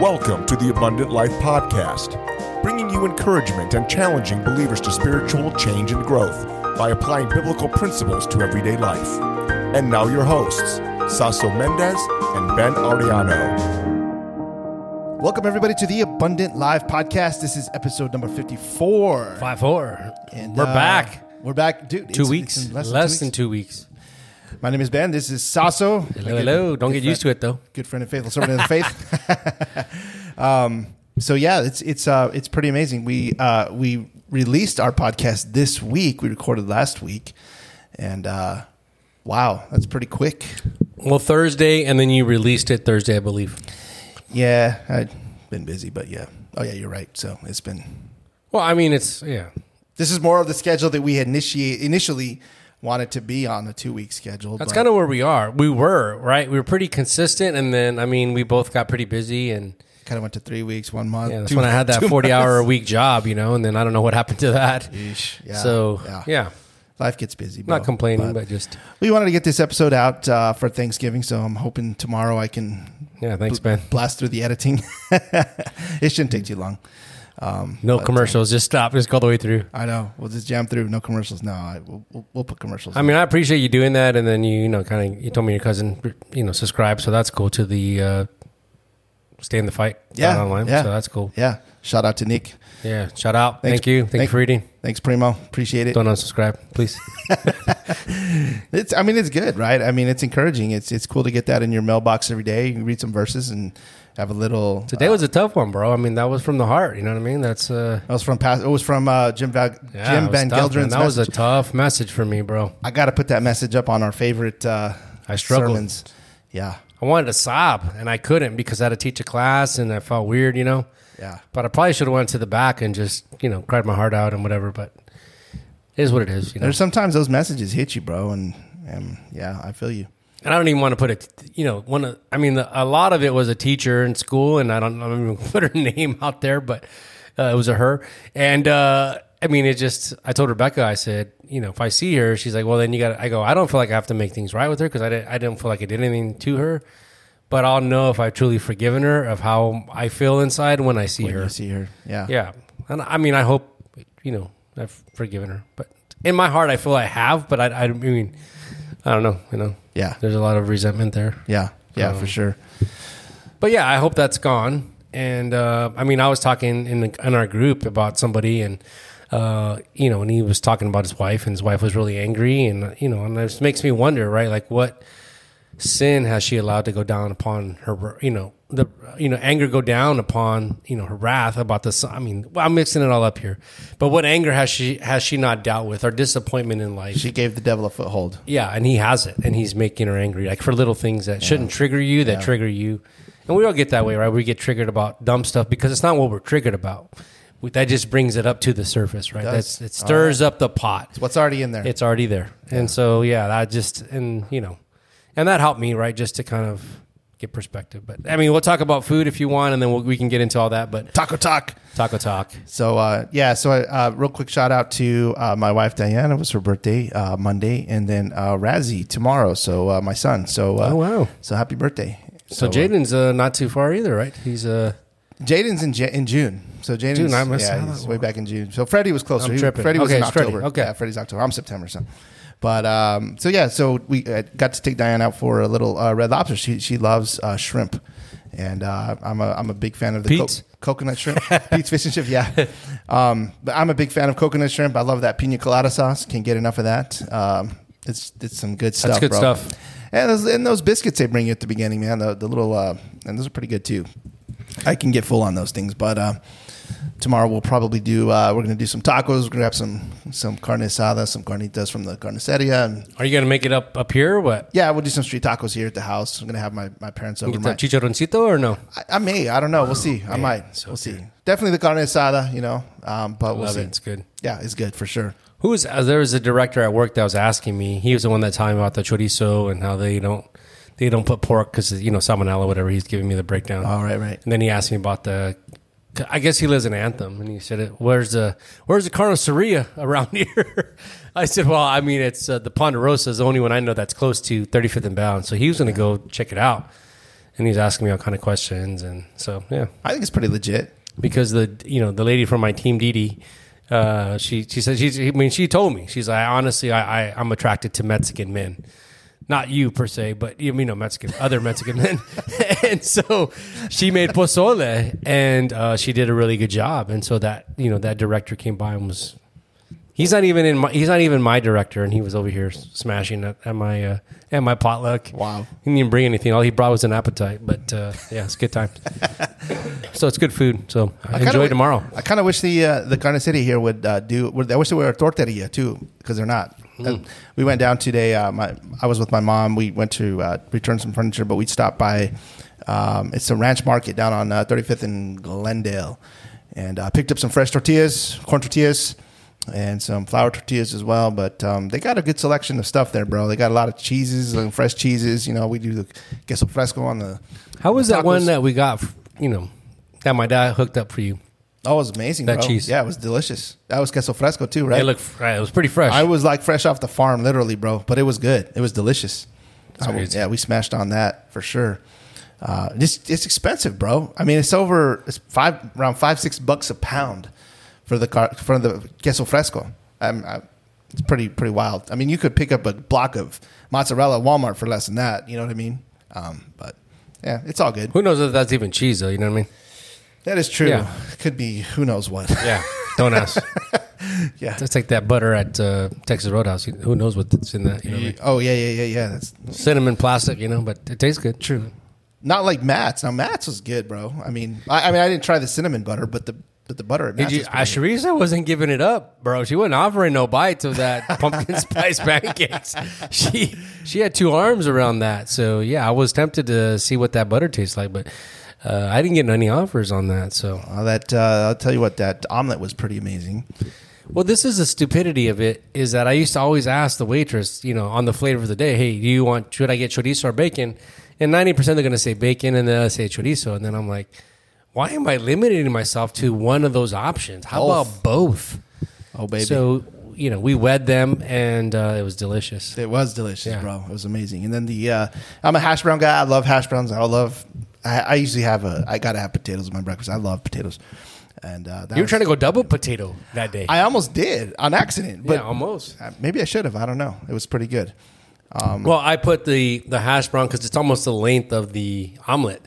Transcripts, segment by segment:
Welcome to the Abundant Life Podcast, bringing you encouragement and challenging believers to spiritual change and growth by applying biblical principles to everyday life. And now, your hosts, Saso Mendez and Ben Ariano. Welcome, everybody, to the Abundant Life podcast. This is episode number 54. Five four. And, We're uh, back. We're back, dude. Two it's- weeks. it's in Less, than two than two weeks. My name is Ben. This is Saso. Hello, hello. Don't get used to it though. Good friend and faithful servant of the faith. um, so yeah, it's it's uh, it's pretty amazing. We uh, we released our podcast this week. We recorded last week, and uh, wow, that's pretty quick. Well, Thursday, and then you released it Thursday, I believe. Yeah, I've been busy, but yeah. Oh yeah, you're right. So it's been Well, I mean, it's yeah. This is more of the schedule that we had initiate initially wanted to be on a two week schedule. That's kind of where we are. We were right. We were pretty consistent, and then I mean, we both got pretty busy, and kind of went to three weeks, one month. yeah, that's when I had that two forty-hour a months. week job, you know, and then I don't know what happened to that. Yeesh, yeah, so yeah. yeah, life gets busy. Bro, not complaining, but, just we wanted to get this episode out uh, for Thanksgiving, so I'm hoping tomorrow I can yeah. Thanks, Ben. blast through the editing. it shouldn't take too long. Um, No but, uh, commercials. Just stop. Just go all the way through. I know. We'll just jam through. No commercials. No, I, we'll, we'll, put commercials. I mean, I appreciate you doing that, and then you, you know, kind of, you told me your cousin, you know, subscribe, so that's cool to the uh, stay in the fight, Yeah, online, yeah. so that's cool. yeah. Shout out to Nick. Yeah, shout out, Thanks. thank you, thank, you for reading. Thanks, Primo. Appreciate it. Don't unsubscribe, please. It's. I mean, it's good, right? I mean, it's encouraging. It's it's cool to get that in your mailbox every day. You can read some verses and have a little. Today was a tough one, bro. I mean, that was from the heart. You know what I mean? That's uh, That was from past. It was from uh, Jim Va- yeah, Jim Van tough, man. Geldren's That was a tough message for me, bro. I got to put that message up on our favorite uh, I struggled. sermons. Yeah, I wanted to sob, and I couldn't because I had to teach a class, and I felt weird, you know. yeah. But I probably should have went to the back and just, you know, cried my heart out and whatever. But it is what it is, you know. There's sometimes those messages hit you, bro, and and yeah, I feel you. And I don't even want to put it, you know, one of, I mean, the, a lot of it was a teacher in school, and I don't, I don't even put her name out there, but uh, it was a her. And uh, I mean, it just, I told Rebecca, I said, you know, if I see her, she's like, well, then you got, I go, I don't feel like I have to make things right with her because I didn't, I didn't feel like I did anything to her, but I'll know if I've truly forgiven her of how I feel inside when I see When her. see her, yeah, Yeah. And I mean, I hope, you know, I've forgiven her, but in my heart, I feel I have, but I, I mean, I don't know, you know. Yeah, There's a lot of resentment there. yeah, yeah, for Um, sure. But yeah, I hope that's gone. And uh, I mean, I was talking in, the, in our group about somebody, and uh, you know, and he was talking about his wife, and his wife was really angry, and you know, and it just makes me wonder, right? Like, what sin has she allowed to go down upon her? You know, the you know, anger go down upon you know her wrath about the. son- I mean, well, I'm mixing it all up here, but what anger has she has she not dealt with, or disappointment in life? She gave the devil a foothold. Yeah, and he has it, and he's making her angry, like for little things that shouldn't trigger you, that trigger you. And we all get that way, right? We get triggered about dumb stuff because it's not what we're triggered about. We- That just brings it up to the surface, right? does. That's it stirs up the pot. What's already in there? It's already there, and so yeah, that just and you know, and that helped me, right? Just to kind of get perspective. But I mean, we'll talk about food if you want, and then we'll, we can get into all that. But Taco talk. taco talk. So uh, yeah, so uh, real quick shout out to uh, my wife Diana. It was her birthday uh, Monday, and then uh, Razzie tomorrow. So uh, my son. So uh, Oh, wow. So happy birthday. So, uh, Jaden's uh, not too far either, right? He's uh, Jaden's in, Ja- in June. So Jaden's June, I missed yeah, way back in June. So Freddie was closer. I'm He- tripping. Freddie was Okay, in it's Freddie. October. Okay. yeah, Freddie's October. I'm September. So, but um, so yeah, so we uh, got to take Diane out for a little uh, red lobster. She she loves uh, shrimp, and uh, I'm a I'm a big fan of the Pete's? coconut shrimp. Pete's fish and chip. Yeah, um, but I'm a big fan of coconut shrimp. I love that pina colada sauce. Can't get enough of that. Um, it's it's some good stuff. That's good bro. stuff. And those, and those biscuits they bring you at the beginning, man. The, the little uh, and those are pretty good too. I can get full on those things, but uh, tomorrow we'll probably do. Uh, we're gonna do some tacos. We're gonna have some some carne asada, some carnitas from the carniceria, and are you gonna make it up up here? Or what? yeah, we'll do some street tacos here at the house. I'm gonna have my, my parents over. My, chicharroncito or no? I, I may. I don't know. We'll see. I might. so we'll see. Definitely the carne asada. You know, um, but we'll see. it. It's good. Yeah, it's good for sure. Who was uh, there was a director at work that was asking me. He was the one that told me about the chorizo and how they don't they don't put pork because you know salmonella whatever. He's giving me the breakdown. All right, right. And then he asked me about the. I guess he lives in Anthem, and he said, "Where's the Where's the carniceria around here?" I said, "Well, I mean, it's uh, the Ponderosa is the only one I know that's close to 35th and Bound." So he was going to go check it out, and he's asking me all kind of questions, and so yeah, I think it's pretty legit. because the you know the lady from my team, Dee Dee, uh, she she said she I mean she told me she's like honestly I, I I'm attracted to Mexican men. Not you per se, but you know Mexican, other Mexican men, and so she made pozole, and uh, she did a really good job. And so that you know that director came by and was, he's not even in my, he's not even my director, and he was over here smashing at, at my uh, at my potluck. Wow. he didn't even bring anything. All he brought was an appetite, but uh, yeah, it's a good time. so it's good food. So I enjoy wi- tomorrow. I kind of wish the uh, the Garden City here would uh, do. Would, I wish they were a torteria too, because they're not. Uh, we went down today. Uh, my I was with my mom. We went to uh, return some furniture, but we stopped by. Um, it's a ranch market down on uh, 35th and Glendale, and uh, picked up some fresh tortillas, corn tortillas, and some flour tortillas as well. But um, they got a good selection of stuff there, bro. They got a lot of cheeses and fresh cheeses. You know, we do the queso fresco on the. How was that one that we got? You know, that my dad hooked up for you. Oh, it was amazing. That bro. cheese. yeah, it was delicious. That was queso fresco too, right? It looked right. It was pretty fresh. I was like fresh off the farm, literally, bro. But it was good. It was delicious. I yeah, we smashed on that for sure. Uh, it's it's expensive, bro. I mean, it's over it's five around five six bucks a pound for the car for the queso fresco. I'm, I, it's pretty pretty wild. I mean, you could pick up a block of mozzarella at Walmart for less than that. You know what I mean? Um, but yeah, it's all good. Who knows if that's even cheese though? You know what I mean? That is true. Yeah. Could be who knows what. Yeah. Don't ask. yeah. It's like that butter at uh, Texas Roadhouse. Who knows what's in that? You know, what I mean? Oh yeah, yeah, yeah, yeah. That's cinnamon plastic. You know, but it tastes good. True. Not like Matt's. Now Matt's was good, bro. I mean, I, I mean, I didn't try the cinnamon butter, but the but the butter at Did Matt's you? was pretty good. Shariza wasn't giving it up, bro. She wasn't offering no bites of that pumpkin spice pancakes. She she had two arms around that. So yeah, I was tempted to see what that butter tastes like, but uh, I didn't get any offers on that. So Uh, that uh, I'll tell you what, that omelet was pretty amazing. Well, this is the stupidity of it is that I used to always ask the waitress, you know, on the flavor of the day, hey, do you want, should I get chorizo or bacon? And 90% they're going to say bacon and then I say chorizo. And then I'm like, why am I limiting myself to one of those options? How about both? Oh baby, So, you know, we wed them and uh, it was delicious. it was delicious, Yeah. bro. It was amazing. And then the uh, I'm a hash brown guy. I love hash browns. I love. I, I usually have a. I gotta have potatoes in my breakfast. I love potatoes. And uh, that You were was- trying to go double potato that day. I almost did on accident, but yeah, almost. uh, maybe I should have. I don't know. It was pretty good. Well, I put the the hash brown because it's almost the length of the omelet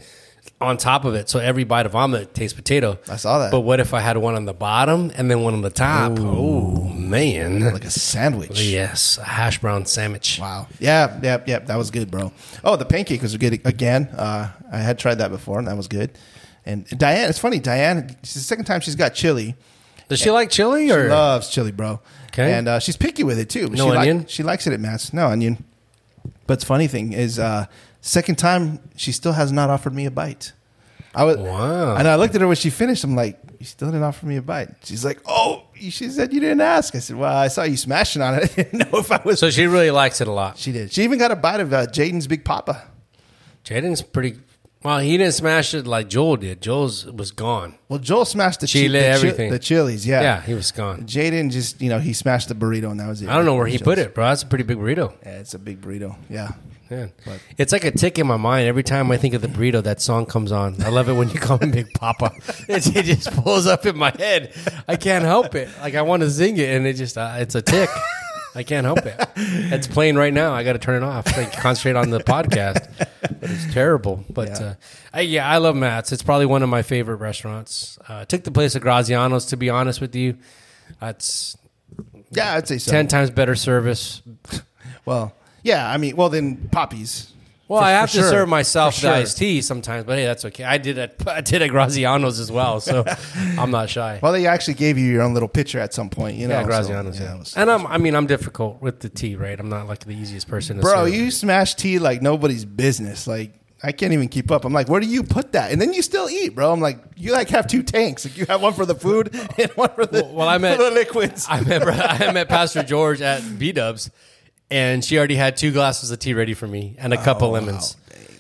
on top of it, so every bite of omelet tastes potato. I saw that. But what if I had one on the bottom and then one on the top? Oh man! Like a sandwich. yes, a hash brown sandwich. Wow. Yeah, yeah, yeah. That was good, bro. Oh, the pancake was good again. Uh, I had tried that before, and that was good. And Diane, it's funny. Diane, it's the second time she's got chili. Does she like chili She loves chili, bro. Okay. And uh, she's picky with it too. No she onion? she likes it at Matt's. No onion. But the funny thing is, uh, second time she still has not offered me a bite. I was, Wow. And I looked at her when she finished. I'm like, you still didn't offer me a bite. She's like, oh, she said you didn't ask. I said, well, I saw you smashing on it. I didn't know if I was. so she really likes it a lot. she did. She even got a bite of uh, Jaden's Big Papa. Jaden's pretty. Well, he didn't smash it like Joel did. Joel's was gone. Well, Joel smashed the Chile, chi- the, chi- everything. the chilies. Yeah. Yeah, he was gone. Jaden just, you know, he smashed the burrito and that was it. I don't know where he put it, bro. That's a pretty big burrito. Yeah, it's a big burrito. Yeah. Yeah. But- It's like a tick in my mind. Every time I think of the burrito, that song comes on. I love it when you call him Big Papa. It, it just pulls up in my head. I can't help it. Like I want to sing it, and it just uh, it's a tick. I can't help it. It's playing right now. I got to turn it off. Like concentrate on the podcast. But it's terrible. But Yeah. uh, I, yeah, I love Matt's. It's probably one of my favorite restaurants. Uh, I took the place of Graziano's. To be honest with you, that's Yeah, I'd say so. ten times better service. Well, yeah, I mean, well, then Poppies. Well, For- I have to sure. serve myself For the sure. iced tea sometimes, but hey, that's okay. I did at I did at Graziano's as well, so I'm not shy. Well, they actually gave you your own little pitcher at some point, you know. yeah, so, Graziano's. yeah, yeah, was- and I'm I mean I'm difficult with the tea, right? I'm not like the easiest person. To bro, serve. you smash tea like nobody's business. Like I can't even keep up. I'm like, where do you put that? And then you still eat, bro. I'm like, you like have two tanks. Like you have one for the food and one for the Well, I met- for the liquids. I remember I met Pastor George at B Dubs, and she already had two glasses of tea ready for me and a cup Oh, of lemons.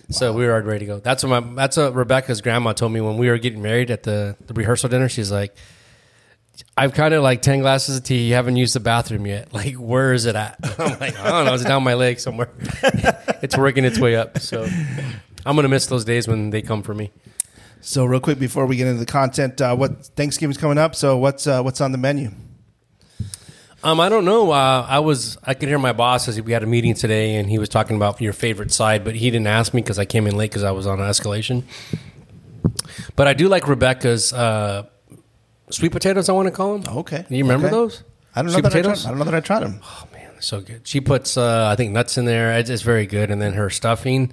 So we were already ready to go. That's what my that's what Rebecca's grandma told me when we were getting married at the, the rehearsal dinner. She's like, I've kind of like ten glasses of tea. You haven't used the bathroom yet. Like, where is it at? I'm like, I don't know. It's down my leg somewhere. it's working its way up. So, I'm gonna miss those days when they come for me. So real quick before we get into the content, uh, what Thanksgiving's coming up? So what's uh, what's on the menu? Um, I don't know. Uh, I was I could hear my boss as we had a meeting today, and he was talking about your favorite side, but he didn't ask me because I came in late because I was on an escalation. But I do like Rebecca's uh, sweet potatoes. I want to call them. Okay. you remember Okay. those? I don't know Sweet that I, tried, I don't know that I tried them. Oh man, they're so good. She puts uh, I think nuts in there. It's, it's very good. And then her stuffing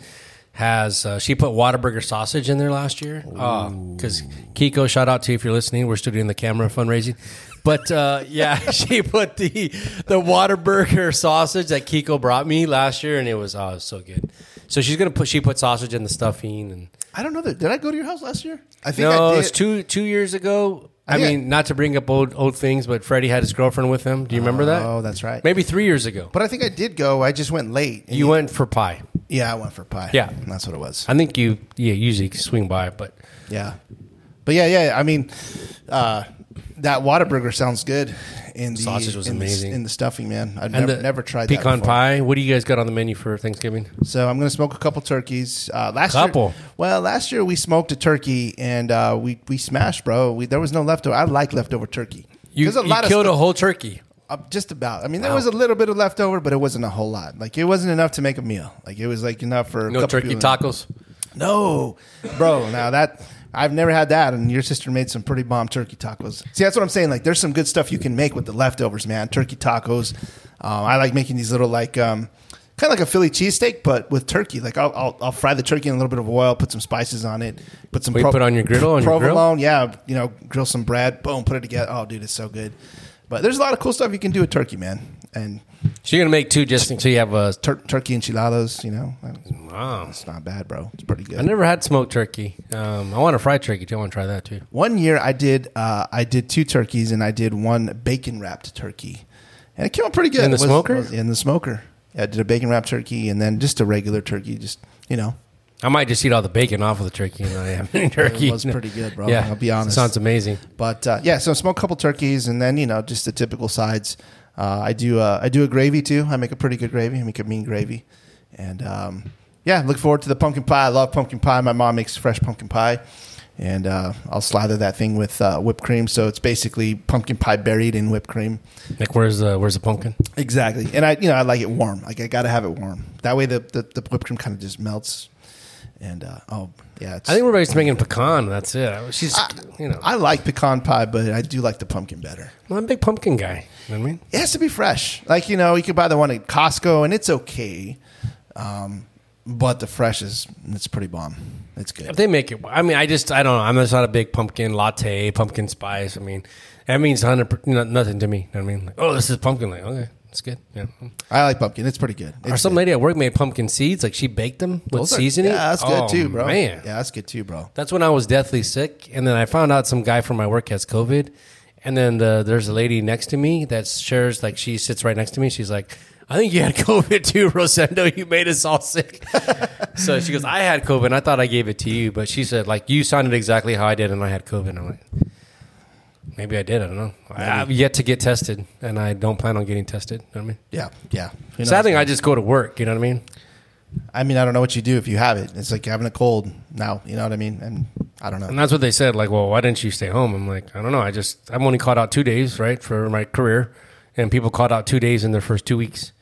has uh, she put Whataburger sausage in there last year. because Kiko, shout out to you if you're listening. We're still doing the camera fundraising. But uh, yeah, she put the the Whataburger sausage that Kiko brought me last year, and it was oh, it was so good. So she's gonna put she put sausage in the stuffing and I don't know that. Did I go to your house last year? I think no, I did. it's two two years ago. I Yeah. mean, not to bring up old old things, but Freddie had his girlfriend with him. Do you remember that? Oh, that's right. Maybe three years ago. But I think I did go. I just went late. And You went for pie. Yeah, I went for pie. Yeah. that's what it was. I think you yeah usually swing by, but Yeah, but yeah, yeah. I mean, uh, that Whataburger sounds good. In the Sausage was in the- amazing. in the stuffing, man. I've and never, the never tried that pecan before. pie. What do you guys got on the menu for Thanksgiving? So I'm going to smoke a couple turkeys. Uh, last Couple? year, well, last year we smoked a turkey and uh, we we smashed, bro. We, there was no leftover. I like leftover turkey. You, There's a you lot killed stuff- a whole turkey. Uh, just about. I mean, there Wow. was a little bit of leftover, but it wasn't a whole lot. Like it wasn't enough to make a meal. Like it was like enough for a No turkey tacos. No, bro. Now that I've never had that, and your sister made some pretty bomb turkey tacos. See, that's what I'm saying. Like, there's some good stuff you can make with the leftovers, man. Turkey tacos. Um, I like making these little like. Um, Kind of like a Philly cheesesteak, but with turkey. Like I'll, I'll, I'll fry the turkey in a little bit of oil, put some spices on it, put some What you put on your griddle, on your grill? provolone. Yeah, you know, grill some bread, boom, put it together. Oh, dude, it's so good. But there's a lot of cool stuff you can do with turkey, man. And So you're gonna make two just so you have a. tur- turkey enchiladas, you know, Wow. it's not bad, bro. It's pretty good. I never had smoked turkey. Um, I want a fried turkey too. I want to try that too. One year I did uh, I did two turkeys and I did one bacon wrapped turkey, and it came out pretty good. In the was- smoker? was in the smoker. Yeah, I did a bacon wrapped turkey and then just a regular turkey. Just you know, I might just eat all the bacon off of the turkey and not have any turkey. it was pretty good, bro. Yeah, I'll be honest. Sounds amazing. But uh, yeah, so smoke a couple turkeys and then you know just the typical sides. Uh, I do uh, I do a gravy too. I make a pretty good gravy. I make a mean gravy, and um, yeah, look forward to the pumpkin pie. I love pumpkin pie. My mom makes fresh pumpkin pie, and uh, I'll slather that thing with uh, whipped cream. So it's basically pumpkin pie buried in whipped cream. Like where's the where's the pumpkin? Exactly, and I you know I like it warm. Like I got to have it warm. That way the the, the whipped cream kind of just melts. And uh, oh yeah, it's, I think everybody's making pecan. That's it. I- She's you know I like pecan pie, but I do like the pumpkin better. I'm a big pumpkin guy. You know what I mean? It has to be fresh. Like you know, you could buy the one at Costco, and it's okay. Um, but the fresh is it's pretty bomb. It's good. If they make it, I mean, I just I don't know. I'm just not a big pumpkin latte, pumpkin spice. I mean, that means hundred nothing to me. You know what I mean? Like, oh, this is pumpkin. Like, okay, it's good. Yeah. I like pumpkin. It's pretty good. Or It's some good. lady at work made pumpkin seeds. Like she baked them with Those are- seasoning. Yeah, that's good Oh, too, bro. Man, yeah, that's good too, bro. That's when I was deathly sick, and then I found out some guy from my work has COVID, and then the, there's a lady next to me that shares like she sits right next to me. She's like, "I think you had COVID too, Rosendo. You made us all sick." so she goes, "I had COVID. and I thought I gave it to you, but she said like you sounded exactly how I did, and I had COVID." And I'm like, maybe I did. I don't know. I, have yet to get tested, and I don't plan on getting tested. You know what I mean, Yeah, yeah. Who sad thing? I just go to work. You know what I mean? I mean, I don't know what you do if you have it. It's like having a cold now. You know what I mean? And I don't know. And that's what they said. Like, well, why didn't you stay home? I'm like, I don't know. I just I'm only caught out two days, right, for my career, and people caught out two days in their first two weeks.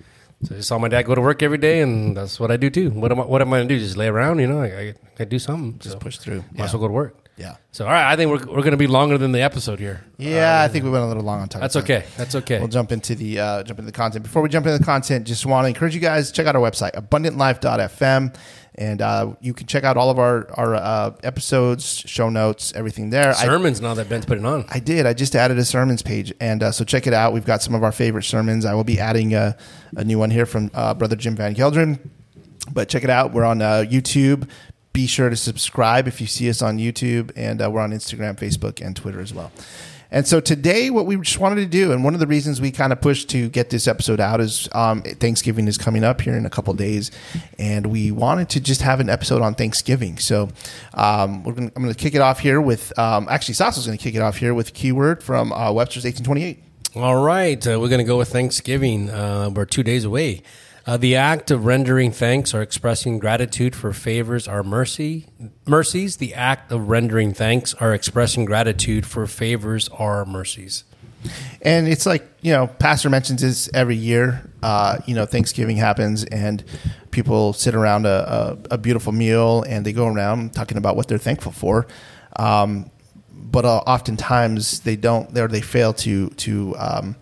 So I saw my dad go to work every day, and that's what I do too. What am I, what am I gonna do? Just lay around? You know, I, I, I do something. Just so push through. Might Yeah. as well go to work. Yeah. So all right, I think we're we're gonna be longer than the episode here. Yeah, I think we went a little long on time. That's okay. That's okay. We'll jump into the uh, jump into the content. Before we jump into the content, just want to encourage you guys check out our website abundantlife.fm, and uh, you can check out all of our our uh, episodes, show notes, everything there. I, Sermons now that Ben's putting on. I did. I just added a sermons page, and uh, so check it out. We've got some of our favorite sermons. I will be adding a, a new one here from uh, Brother Jim Van Gelderen. But check it out. We're on uh, YouTube. Be sure to subscribe if you see us on YouTube, and uh, we're on Instagram, Facebook, and Twitter as well. And so today, what we just wanted to do, and one of the reasons we kind of pushed to get this episode out is um, Thanksgiving is coming up here in a couple days, and we wanted to just have an episode on Thanksgiving. So um, we're gonna, I'm going to kick it off here with um, actually Saso's going to kick it off here with a keyword from uh, Webster's 1828. All right, uh, we're going to go with Thanksgiving. Uh, we're two days away. Uh, the act of rendering thanks or expressing gratitude for favors are mercy mercies. The act of rendering thanks or expressing gratitude for favors are mercies. And it's like, you know, Pastor mentions this every year. Uh, you know, Thanksgiving happens and people sit around a, a, a, beautiful meal and they go around talking about what they're thankful for. Um, but uh, oftentimes they don't, or they fail to, to, um,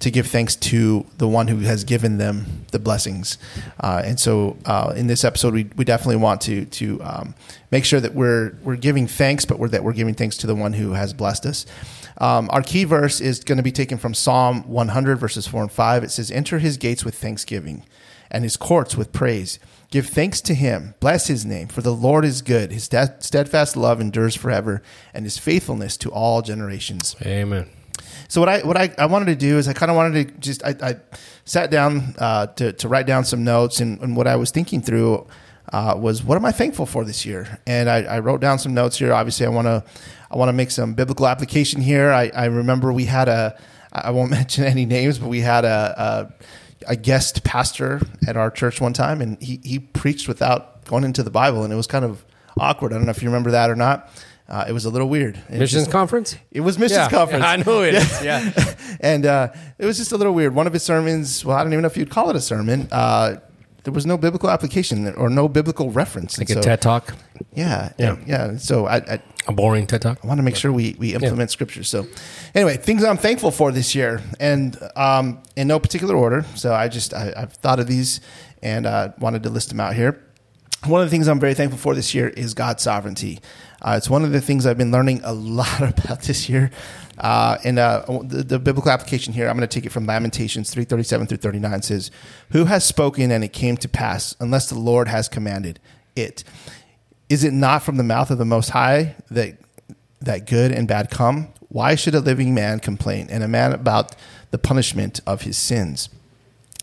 to give thanks to the one who has given them the blessings. Uh, and so, uh, in this episode, we, we definitely want to to um, make sure that we're we're giving thanks, but we're, that we're giving thanks to the one who has blessed us. Um, our key verse is going to be taken from Psalm 100, verses 4 and 5. It says, Enter his gates with thanksgiving and his courts with praise. Give thanks to him, bless his name, for the Lord is good. His steadfast love endures forever, and his faithfulness to all generations. Amen. So what I what I, I wanted to do is I kind of wanted to just I, I sat down uh, to to write down some notes and, and what I was thinking through uh, was what am I thankful for this year? And I, I wrote down some notes here. Obviously, I want to I want to make some biblical application here. I, I remember we had a, I won't mention any names, but we had a, a, a guest pastor at our church one time, and he, he preached without going into the Bible, and it was kind of awkward. I don't know if you remember that or not. Uh, it was a little weird. It missions just, conference? It was missions yeah, conference. I know it is. Yeah. and uh, it was just a little weird. One of his sermons, well, I don't even know if you'd call it a sermon. Uh, there was no biblical application or no biblical reference. Like and a so, TED talk. Yeah, yeah, yeah. So I, I, a boring TED talk. I want to make sure we we implement yeah. scripture. So anyway, things I'm thankful for this year, and um, in no particular order. So I just I, have thought of these and uh, wanted to list them out here. One of the things I'm very thankful for this year is God's sovereignty. Uh, it's one of the things I've been learning a lot about this year. Uh, and uh, the, the, biblical application here, I'm going to take it from Lamentations 337 through 39 says, Who has spoken and it came to pass, unless the Lord has commanded it? Is it not from the mouth of the Most High that, that good and bad come? Why should a living man complain and a man about the punishment of his sins?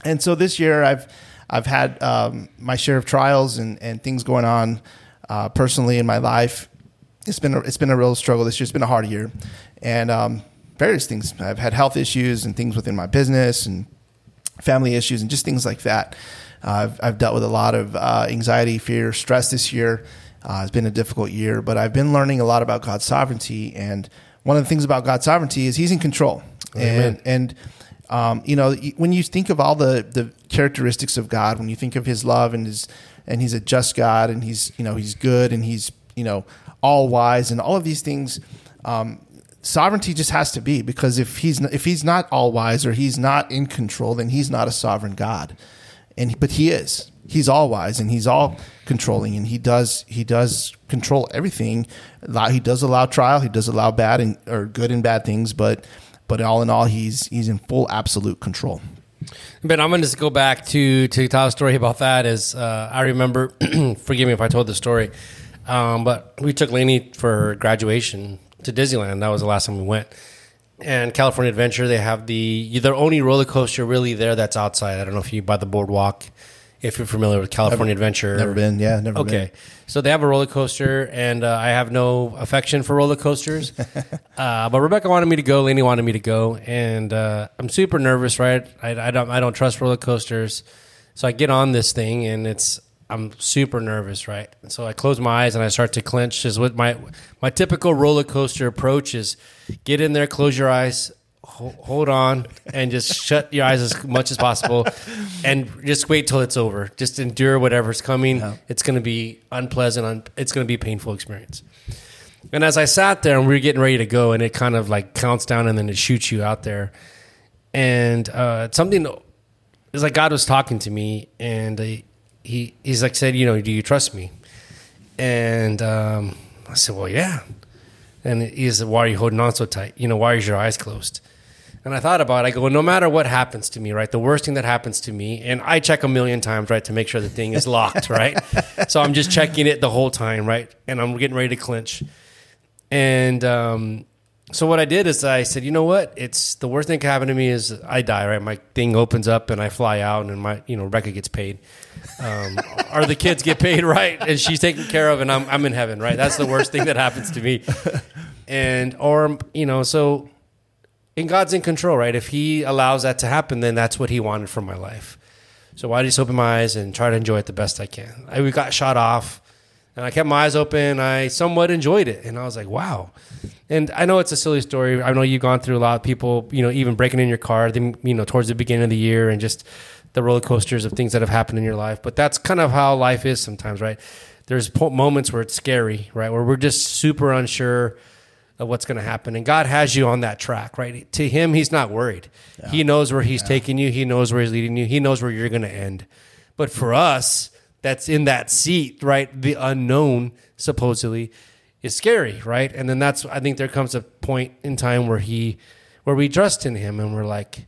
And so this year I've, I've had um, my share of trials and, and things going on uh, personally in my life. It's been a, it's been a real struggle this year. It's been a hard year, and um, various things. I've had health issues and things within my business and family issues and just things like that. Uh, I've, I've, dealt with a lot of uh, anxiety, fear, stress this year. Uh, it's been a difficult year, but I've been learning a lot about God's sovereignty. And one of the things about God's sovereignty is He's in control. Amen. And, and um, you know, when you think of all the, the characteristics of God, when you think of His love and His and He's a just God and He's you know He's good and He's you know all wise and all of these things. Um, sovereignty just has to be because if he's if he's not all wise or he's not in control, then he's not a sovereign God. And but he is. He's all wise and he's all controlling and he does he does control everything. He does allow trial. He does allow bad and or good and bad things, but but all in all, he's he's in full absolute control. But I'm going to just go back to to tell a story about that. Is uh, I remember, forgive me if I told the story, um, but we took Lainey for graduation to Disneyland. That was the last time we went. And California Adventure, they have the their only roller coaster really there that's outside. I don't know if you by the boardwalk, if you're familiar with California never, Adventure. Never been, yeah, never okay. been. So they have a roller coaster, and uh, I have no affection for roller coasters. uh, but Rebecca wanted me to go, Lainey wanted me to go, and uh, I'm super nervous. Right, I, I don't I don't trust roller coasters, so I get on this thing, and it's I'm super nervous, right? And so I close my eyes and I start to clench. Is what my my typical roller coaster approach is: get in there, close your eyes, hold on, and just shut your eyes as much as possible, and just wait till it's over. Just endure whatever's coming. Yeah. It's going to be unpleasant. it's going to be a painful experience. And as I sat there and we were getting ready to go, and it kind of like counts down and then it shoots you out there, and uh, something is like God was talking to me, and. He he's like said, you know, do you trust me? And um, I said, well, yeah. And he said, why are you holding on so tight? You know, why is your eyes closed? And I thought about it. I go, no matter what happens to me, right? The worst thing that happens to me, and I check a million times, right, to make sure the thing is locked, right? so I'm just checking it the whole time, right? And I'm getting ready to clinch. And um, so what I did is I said, you know what? It's the worst thing that can happen to me is I die, right? My thing opens up and I fly out, and my you know Rebecca gets paid um, or the kids get paid right and she's taken care of and I'm, I'm in heaven right that's the worst thing that happens to me and or you know so in god's in control right if he allows that to happen then that's what he wanted for my life So why just open my eyes and try to enjoy it the best I can? I we got shot off, and I kept my eyes open. I somewhat enjoyed it, and I was like, wow. And I know it's a silly story. I know you've gone through a lot of people, you know, even breaking in your car, then, you know, towards the beginning of the year, and just the roller coasters of things that have happened in your life. But that's kind of how life is sometimes, right? There's moments where it's scary, right? Where we're just super unsure of what's going to happen. And God has you on that track, right? To Him, He's not worried. He knows where He's taking you, He knows where He's leading you, He knows where you're going to end. But for us, that's in that seat, right? The unknown, supposedly, is scary, right? And then that's, I think there comes a point in time where He, where we trust in Him and we're like,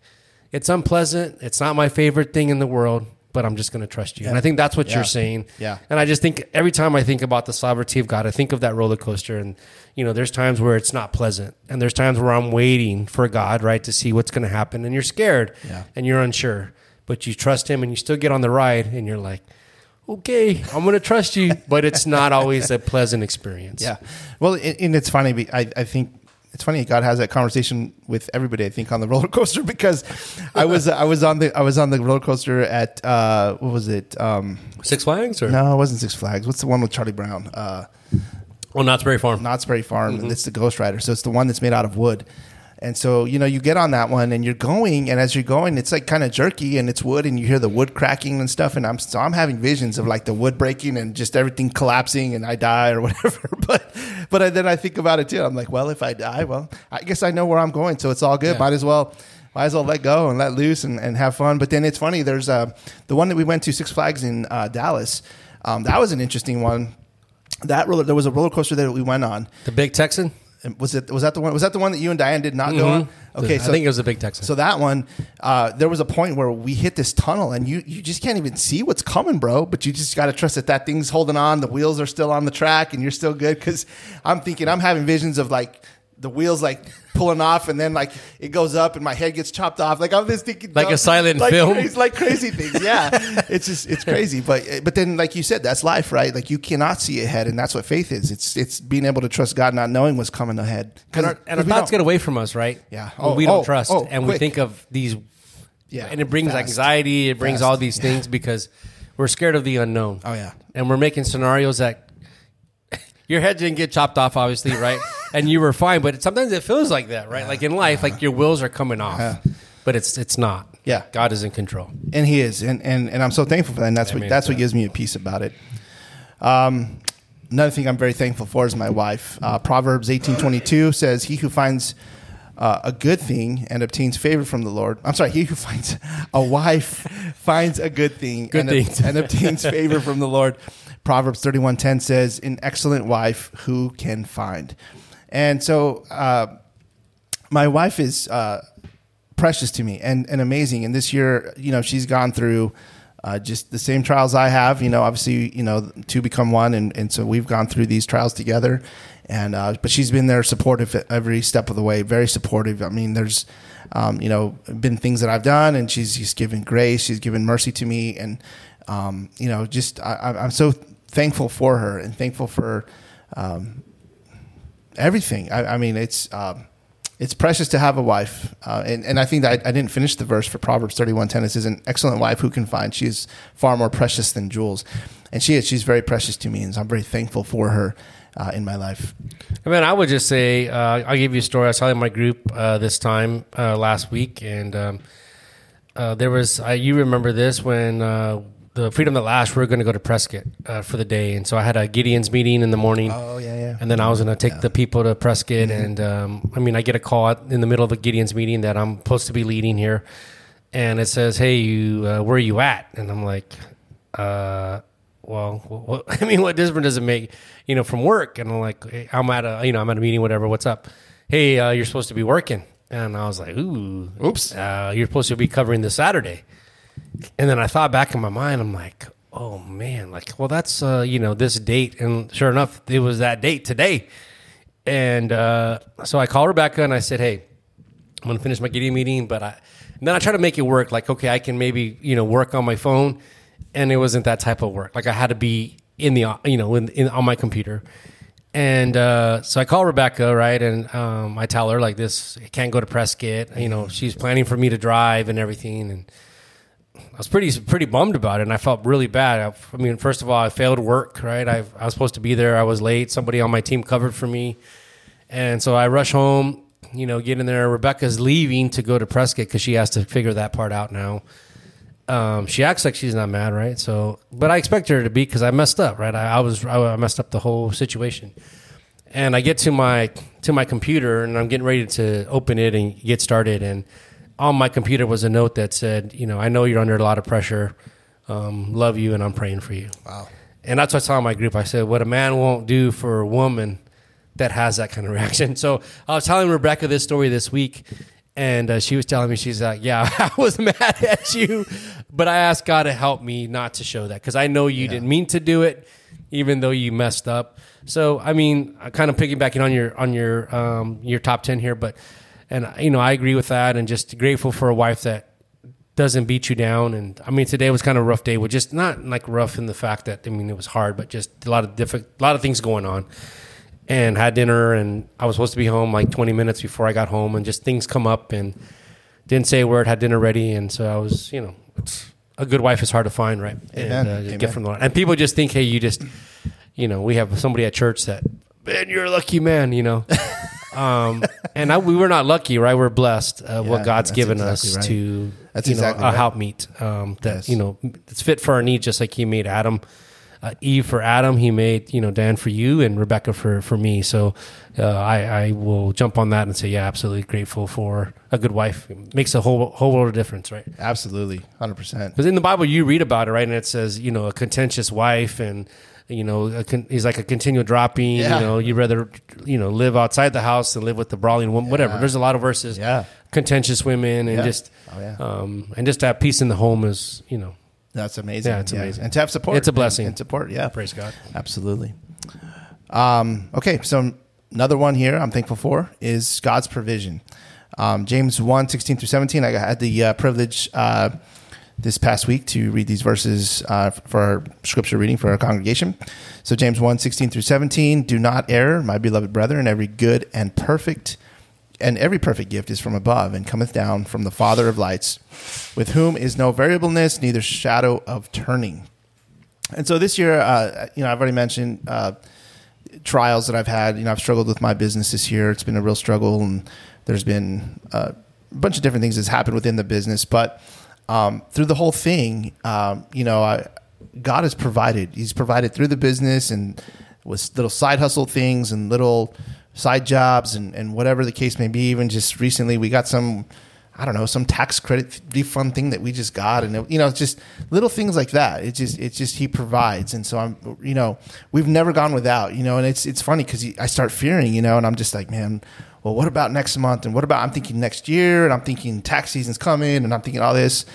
it's unpleasant. It's not my favorite thing in the world, but I'm just going to trust you. And I think that's what Yeah. you're saying. Yeah. And I just think every time I think about the sovereignty of God, I think of that roller coaster. And, you know, there's times where it's not pleasant. And there's times where I'm waiting for God, right, to see what's going to happen. And you're scared Yeah. and you're unsure, but you trust Him and you still get on the ride and you're like, okay, I'm going to trust you. But it's not always a pleasant experience. Yeah. Well, and, it's funny. I, I think it's funny God has that conversation with everybody. I think on the roller coaster because I was I was on the I was on the roller coaster at uh, what was it? Um, Six Flags or? no, it wasn't Six Flags. What's the one with Charlie Brown? Uh, Well, Knott's Berry Farm. Knott's Berry Farm. Mm-hmm. and It's the Ghost Rider. So it's the one that's made out of wood. And so, you know, you get on that one and you're going, and as you're going, it's like kind of jerky and it's wood, and you hear the wood cracking and stuff. And I'm so I'm having visions of like the wood breaking and just everything collapsing and I die or whatever. but but I, then I think about it too. I'm like, well, if I die, well, I guess I know where I'm going, so it's all good. Yeah. Might as well. Might as well let go and let loose and, and have fun. But then it's funny. There's uh, the one that we went to Six Flags in uh, Dallas. Um, that was an interesting one. That roller, there was a roller coaster that we went on. The Big Texan? Was it was that the one? Was that the one that you and Diane did not go on? Okay, so I so think it was the Big Texan. so that one, uh, there was a point where we hit this tunnel, and you you just can't even see what's coming, bro. But you just got to trust that that thing's holding on. The wheels are still on the track, and you're still good. Because I'm thinking, I'm having visions of like the wheels like pulling off, and then like it goes up, and my head gets chopped off. Like I'm just thinking, Like a silent like film? crazy, like crazy things. Yeah, it's just it's crazy. But but then, like you said, that's life, right? Like you cannot see ahead, and that's what faith is. It's it's being able to trust God, not knowing what's coming ahead. and our, and our thoughts get away from us, right? Yeah. When Oh, we don't oh, trust, oh, and we think of these. Yeah, and it brings fast. anxiety. It brings Fast. all these things because we're scared of the unknown. Oh, yeah. and we're making scenarios that your head didn't get chopped off, obviously, right? and you were fine, but sometimes it feels like that, right? Like in life, like your wheels are coming off, but it's it's not. Yeah. God is in control. and he is, and and, and I'm so thankful for that. And that's what Amen. that's what gives me a peace about it. Um, another thing I'm very thankful for is my wife. Uh, Proverbs 18:22 says, "He who finds uh, a good thing and obtains favor from the Lord." I'm sorry, he who finds a wife finds a good thing Good and, things. and obtains favor from the Lord. Proverbs 31:10 says, "An excellent wife who can find." And so. Uh, my wife is uh, precious to me and, and amazing. And this year, you know, she's gone through uh, just the same trials I have. You know, obviously, you know, two become one, and, and so we've gone through these trials together. And uh, but she's been there, supportive every step of the way, very supportive. I mean, there's um, you know been things that I've done, and she's she's given grace, she's given mercy to me, and um, you know, just I, I'm so thankful for her and thankful for. Um, everything. I, I mean, it's um, it's precious to have a wife, uh, and and I think that I, I didn't finish the verse for Proverbs thirty one ten. It says, "An excellent wife who can find. She is far more precious than jewels," and she is. She's very precious to me, and so I'm very thankful for her uh, in my life. I mean, I would just say uh, I'll give you a story. I was telling my group uh, this time uh, last week, and um, uh, there was you remember this when the Freedom That Lasts. We were going to go to Prescott uh, for the day, and so I had a Gideon's meeting in the morning. Oh, yeah, yeah. And then I was going to take the people to Prescott, and um, I mean, I get a call in the middle of a Gideon's meeting that I'm supposed to be leading here, and it says, "Hey, you, uh, where are you at?" And I'm like, uh, "Well, what, I mean, what difference does it make, you know, from work?" And I'm like, hey, "I'm at a, you know, I'm at a meeting, whatever. What's up? Hey, uh, you're supposed to be working." And I was like, "Ooh, Oops. uh, you're supposed to be covering this Saturday." And then I thought back in my mind, I'm like, oh man, like, well, that's, uh, you know, this date. And sure enough, it was that date today. And uh, so I called Rebecca and I said, hey, I'm to finish my Gideon meeting, but I, then I try to make it work. Like, okay, I can maybe, you know, work on my phone. And it wasn't that type of work. Like I had to be in the, you know, in, in on my computer. And uh, so I call Rebecca, right? And um, I tell her like this, I can't go to Prescott. You know, she's planning for me to drive and everything. And I was pretty pretty bummed about it, and I felt really bad. I, I mean, first of all, I failed work. Right, I, I was supposed to be there. I was late. Somebody on my team covered for me, and so I rush home. You know, get in there. Rebecca's leaving to go to Prescott because she has to figure that part out now. Um, she acts like she's not mad, right? So, but I expect her to be because I messed up, right? I, I was I messed up the whole situation, and I get to my to my computer and I'm getting ready to open it and get started, and on my computer was a note that said, you know, I know you're under a lot of pressure, um, love you, and I'm praying for you. Wow. And that's what I saw in my group. I said, what a man won't do for a woman that has that kind of reaction. So I was telling Rebecca this story this week, and uh, she was telling me, she's like, yeah, I was mad at you, but I asked God to help me not to show that because I know you didn't mean to do it, even though you messed up. So I mean, I kind of piggybacking on your on your um, your top ten here, but and you know I agree with that, and just grateful for a wife that doesn't beat you down. And I mean, today was kind of a rough day with just not like rough in the fact that I mean it was hard, but just a lot of different, a lot of things going on. And had dinner, and I was supposed to be home like 20 minutes before I got home, and just things come up, and didn't say a word. Had dinner ready, and so I was, you know, it's, a good wife is hard to find, right? Amen. And uh, get from the Lord. And people just think, hey, you just, you know, we have somebody at church that, man, you're a lucky man, you know. um, and I, we were not lucky, right? We're blessed uh, what God's given exactly us right. to, That's you know, exactly a right. helpmeet um, that Yes. you know it's fit for our needs, just like He made Adam. Uh, Eve for Adam, he made you know Dan for you and Rebecca for for me. So uh, I, I will jump on that and say, yeah, absolutely grateful for a good wife. It makes a whole whole world of difference, right? Absolutely, hundred percent. Because in the Bible, you read about it, right? And it says, you know, a contentious wife, and you know, a con- he's like a continual dropping. Yeah. You know, you'd rather, you know, live outside the house than live with the brawling woman. Whatever. There's a lot of verses. Yeah. Contentious women, and Yeah. just, Oh, yeah. um, and just to have peace in the home is, you know, That's amazing. Yeah, it's amazing. And to have support, It's a blessing. And, and support, yeah. praise God. Absolutely. Um, okay, so another one here I'm thankful for is God's provision. Um, James 1, 16 through 17. I had the uh, privilege uh, this past week to read these verses uh, for our scripture reading for our congregation. So, James 1, 16 through 17. Do not err, my beloved brethren, every good and perfect and every perfect gift is from above and cometh down from the Father of lights, with whom is no variableness, neither shadow of turning. And so this year, uh, you know, I've already mentioned uh, trials that I've had. You know, I've struggled with my business this year. It's been a real struggle, and there's been uh, a bunch of different things that's happened within the business. But um, through the whole thing, um, you know, I, God has provided. He's provided through the business and with little side hustle things and little side jobs and, and whatever the case may be. Even just recently, we got some. I don't know some tax credit refund thing that we just got, and it, you know, it's just little things like that. It's just it's just he provides, and so I'm you know we've never gone without, you know, and it's it's funny because I start fearing, you know, and I'm just like, man, well, what about next month, and what about I'm thinking next year, and I'm thinking tax season's coming, and I'm thinking all this,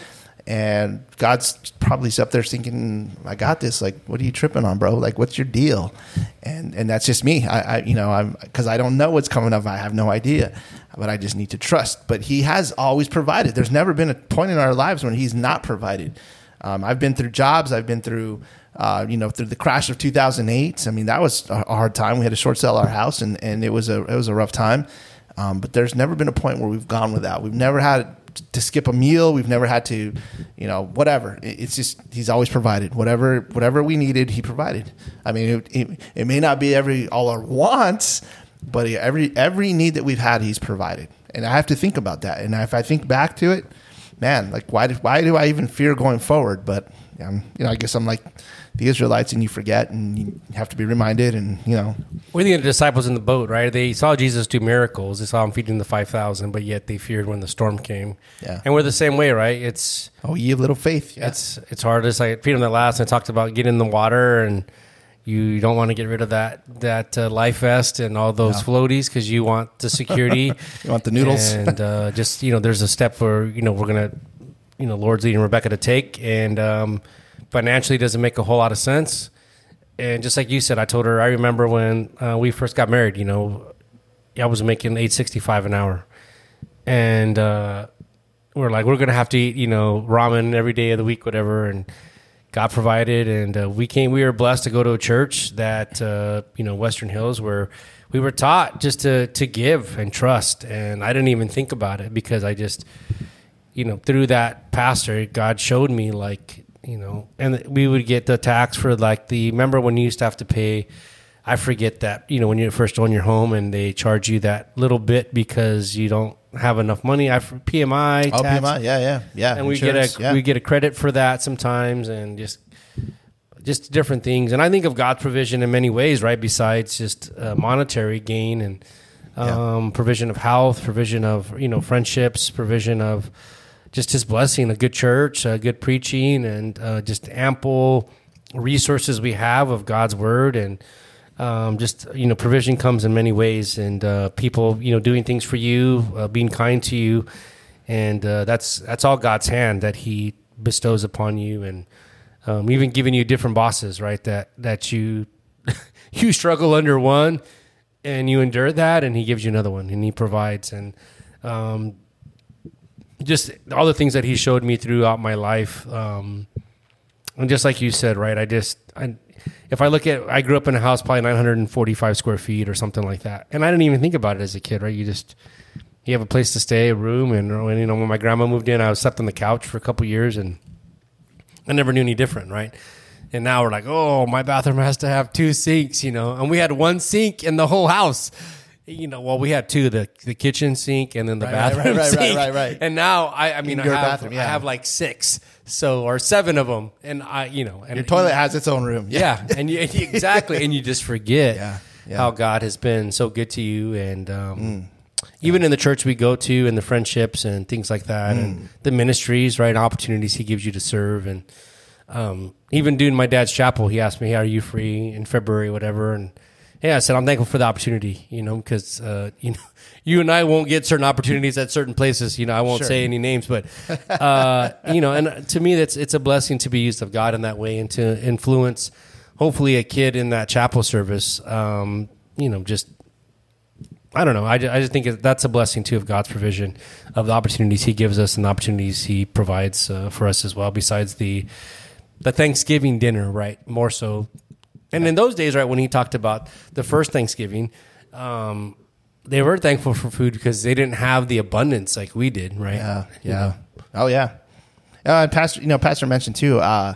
and God's probably up there thinking, I got this. Like, what are you tripping on, bro? Like, what's your deal? And and that's just me. I, I you know I'm because I don't know what's coming up. I have no idea, but I just need to trust. But He has always provided. There's never been a point in our lives when He's not provided. Um, I've been through jobs. I've been through. Uh, you know, through the crash of 2008, I mean, that was a hard time. We had to short sell our house, and, and it was a it was a rough time. Um, but there's never been a point where we've gone without. We've never had to skip a meal. We've never had to, you know, whatever. It's just he's always provided whatever whatever we needed. He provided. I mean, it, it, it may not be every all our wants, but every every need that we've had, he's provided. And I have to think about that. And if I think back to it, man, like why do, why do I even fear going forward? But um, you know, I guess I'm like the Israelites, and you forget, and you have to be reminded, and you know, We're the disciples in the boat, right? They saw Jesus do miracles. They saw him feeding the 5,000, but yet they feared when the storm came. Yeah. And we're the same way, right? It's, oh, ye of little faith. Yeah. it's, it's hard. It's like Peter in the last, I talked about getting in the water and you don't want to get rid of that, that uh, life vest and all those floaties because you want the security. You want the noodles. and uh, just, you know, there's a step where, you know, we're going to, you know, Lord's leading Rebecca to take. And um, financially doesn't make a whole lot of sense. And just like you said, I told her, I remember when uh, we first got married, you know, I was making 865 an hour. And uh, we're like, we're to have to eat, you know, ramen every day of the week, whatever. And God provided. And uh, we came, we were blessed to go to a church that, uh, you know, Western Hills, where we were taught just to, to give and trust. And I didn't even think about it because I just, you know, through that pastor, God showed me like, you know, and we would get the tax for like the, remember when you used to have to pay, I forget that, you know, when you first own your home and they charge you that little bit because you don't have enough money. I PMI, Oh, tax, PMI, yeah, yeah, yeah. and we get a yeah. we get a credit for that sometimes, and just just different things. And I think of God's provision in many ways, right? Besides just uh, monetary gain and um, provision of health, provision of you know friendships, provision of just His blessing, a good church, good preaching, and uh, just ample resources we have of God's word and. Um, just you know, provision comes in many ways, and uh, people you know doing things for you, uh, being kind to you, and uh, that's that's all God's hand that He bestows upon you, and um, even giving you different bosses, right? That that you you struggle under one, and you endure that, and He gives you another one, and He provides, and um, just all the things that He showed me throughout my life. Um, and just like you said, right? I just, I, if I look at, I grew up in a house probably 945 square feet or something like that, and I didn't even think about it as a kid, right? You just, you have a place to stay, a room, and when you know when my grandma moved in, I was slept on the couch for a couple years, and I never knew any different, right? And now we're like, oh, my bathroom has to have two sinks, you know, and we had one sink in the whole house. You know, well, we had two the the kitchen sink and then the Right, right, bathroom right, right, sink. right, right. And now I, I mean, I have, bathroom, yeah. I have like six, so or seven of them, and I, you know, and Your toilet has its own room. yeah, and you, exactly, and you just forget Yeah, yeah. how God has been so good to you, and um, even in the church we go to, and the friendships and things like that, and the ministries, right, opportunities He gives you to serve, and um, even doing my dad's chapel, He asked me, "Are you free in February, whatever?" and yeah, I said I'm thankful for the opportunity, you know, because uh, you know you and I won't get certain opportunities at certain places. You know, I won't Sure. say any names, but uh, you know, and to me, that's it's a blessing to be used of God in that way and to influence, hopefully, a kid in that chapel service. Um, you know, just I don't know. I, I just think that's a blessing too of God's provision of the opportunities He gives us and the opportunities He provides uh, for us as well. Besides the the Thanksgiving dinner, right? More so, and in those days, right when He talked about the first Thanksgiving, um, they were thankful for food because they didn't have the abundance like we did, right? Yeah, yeah. Oh yeah. Uh, Pastor, you know, Pastor mentioned too. Uh,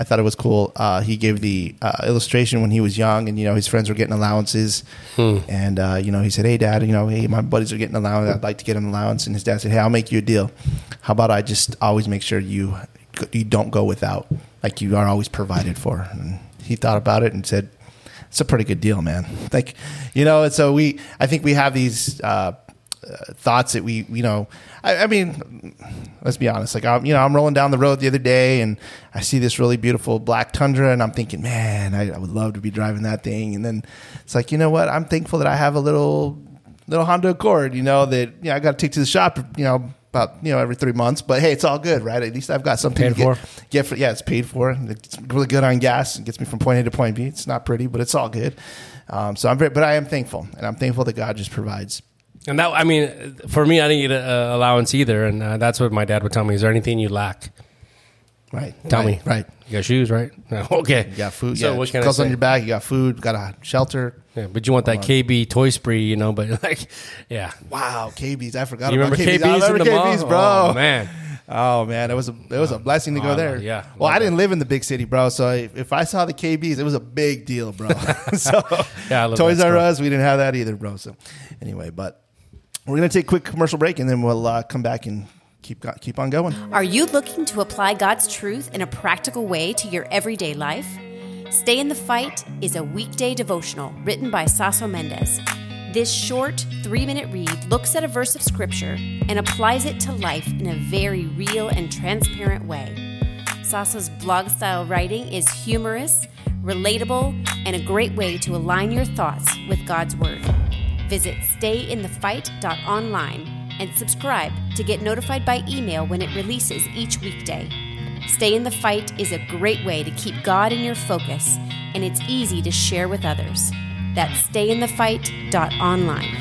I thought it was cool. Uh, he gave the uh, illustration when he was young, and you know his friends were getting allowances, and uh, you know he said, "Hey, Dad, you know, hey, my buddies are getting allowance. I'd like to get an allowance." And his dad said, "Hey, I'll make you a deal. How about I just always make sure you you don't go without, like you are always provided for." And he thought about it and said, it's a pretty good deal, man. Like, you know, and so we, I think we have these uh, uh, thoughts that we, you know, I, I mean, let's be honest. Like, I'm, you know, I'm rolling down the road the other day and I see this really beautiful black Tundra, and I'm thinking, man, I, I would love to be driving that thing. And then it's like, you know what? I'm thankful that I have a little, little Honda Accord. You know that you know I got to take to the shop. You know. About you know every three months, but hey, it's all good, right? At least I've got something Paid to get, for. get for. Yeah, it's paid for. It's really good on gas. It gets me from point A to point B. It's not pretty, but it's all good. Um, so I'm very, but I am thankful, and I'm thankful that God just provides. And that, I mean, for me, I didn't get an allowance either, and uh, that's what my dad would tell me. Is there anything you lack? Right. Tell right, me. Right. You got shoes, right? No, okay. You got food. So yeah, what can I clothes on your back. You got food. Got a shelter. Yeah, but you want that KB toy spree, you know? But like, yeah. Wow, KBs. I forgot You about remember KBs. I KBs in remember the KBs, mall? bro. Oh, man. Oh man, it was a it was a blessing to Oh, go I there. yeah, Well, I didn't live in the big city, bro. So if, if I saw the KBs, it was a big deal, bro. so Yeah, Toys R. Us, we didn't have that either, bro. So anyway, but we're gonna take a quick commercial break and then we'll uh, come back and keep keep on going. Are you looking to apply God's truth in a practical way to your everyday life? Stay in the Fight is a weekday devotional written by Saso Mendez. This short, three minute read looks at a verse of Scripture and applies it to life in a very real and transparent way. Saso's blog style writing is humorous, relatable, and a great way to align your thoughts with God's Word. Visit stayinthefight.online and subscribe to get notified by email when it releases each weekday. Stay in the Fight is a great way to keep God in your focus, and it's easy to share with others. That's stayinthefight.online.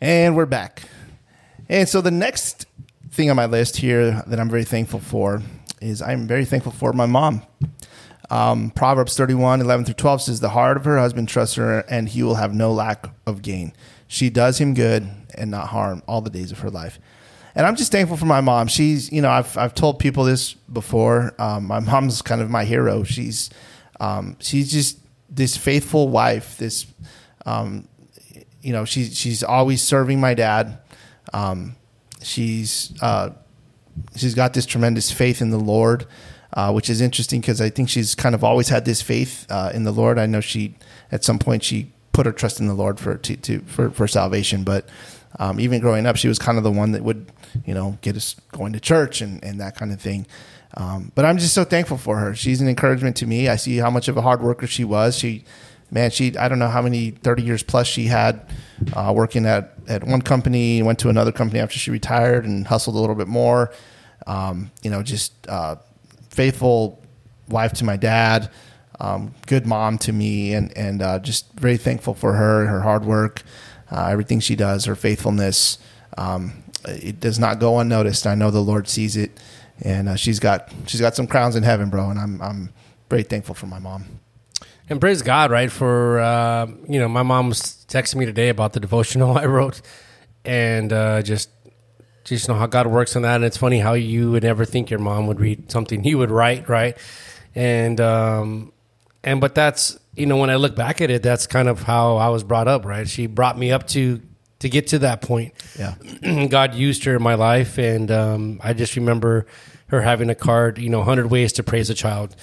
And we're back. And so the next thing on my list here that I'm very thankful for is I'm very thankful for my mom. Um, Proverbs 31, 11 through 12 says, The heart of her husband trusts her, and he will have no lack of gain. She does him good and not harm all the days of her life. And I'm just thankful for my mom. She's, you know, I've, I've told people this before. Um, my mom's kind of my hero. She's, um, she's just this faithful wife. This, um, you know, she's she's always serving my dad. Um, she's uh, she's got this tremendous faith in the Lord, uh, which is interesting because I think she's kind of always had this faith uh, in the Lord. I know she at some point she put her trust in the Lord for to, to for, for salvation, but um, even growing up, she was kind of the one that would you know get us going to church and, and that kind of thing. Um, but I'm just so thankful for her. She's an encouragement to me. I see how much of a hard worker she was. She man, she I don't know how many thirty years plus she had uh, working at at one company, went to another company after she retired, and hustled a little bit more. Um, you know, just uh, faithful wife to my dad, um, good mom to me, and and uh, just very thankful for her, her hard work, uh, everything she does, her faithfulness. Um, it does not go unnoticed. I know the Lord sees it, and uh, she's got she's got some crowns in heaven, bro. And I'm I'm very thankful for my mom. And praise God, right? For uh, you know, my mom was texting me today about the devotional I wrote, and uh, just just know how God works on that. And it's funny how you would never think your mom would read something you would write, right? And um, and but that's you know when I look back at it, that's kind of how I was brought up, right? She brought me up to to get to that point. Yeah, God used her in my life, and um, I just remember her having a card, you know, hundred ways to praise a child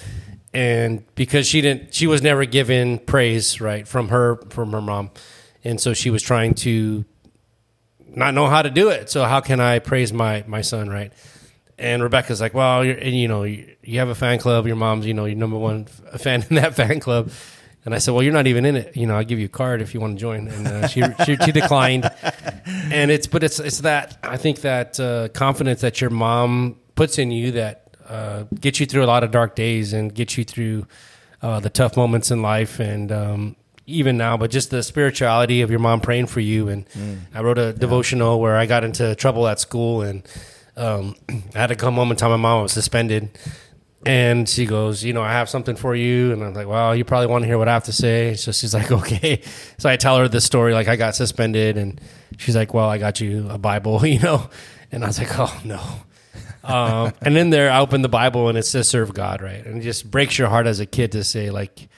and because she didn't she was never given praise right from her from her mom and so she was trying to not know how to do it so how can i praise my my son right and rebecca's like well you're, and, you know you, you have a fan club your mom's you know your number one f- fan in that fan club and I said, "Well, you're not even in it. You know, I'll give you a card if you want to join." And uh, she, she, she declined. And it's but it's it's that I think that uh, confidence that your mom puts in you that uh, get you through a lot of dark days and get you through uh, the tough moments in life and um, even now, but just the spirituality of your mom praying for you. And mm. I wrote a yeah. devotional where I got into trouble at school and um, I had to come home and tell my mom I was suspended. And she goes, you know, I have something for you. And I'm like, well, you probably want to hear what I have to say. So she's like, okay. So I tell her the story, like I got suspended. And she's like, well, I got you a Bible, you know? And I was like, oh, no um, and in there, I open the Bible and it says serve God, right? And it just breaks your heart as a kid to say, like,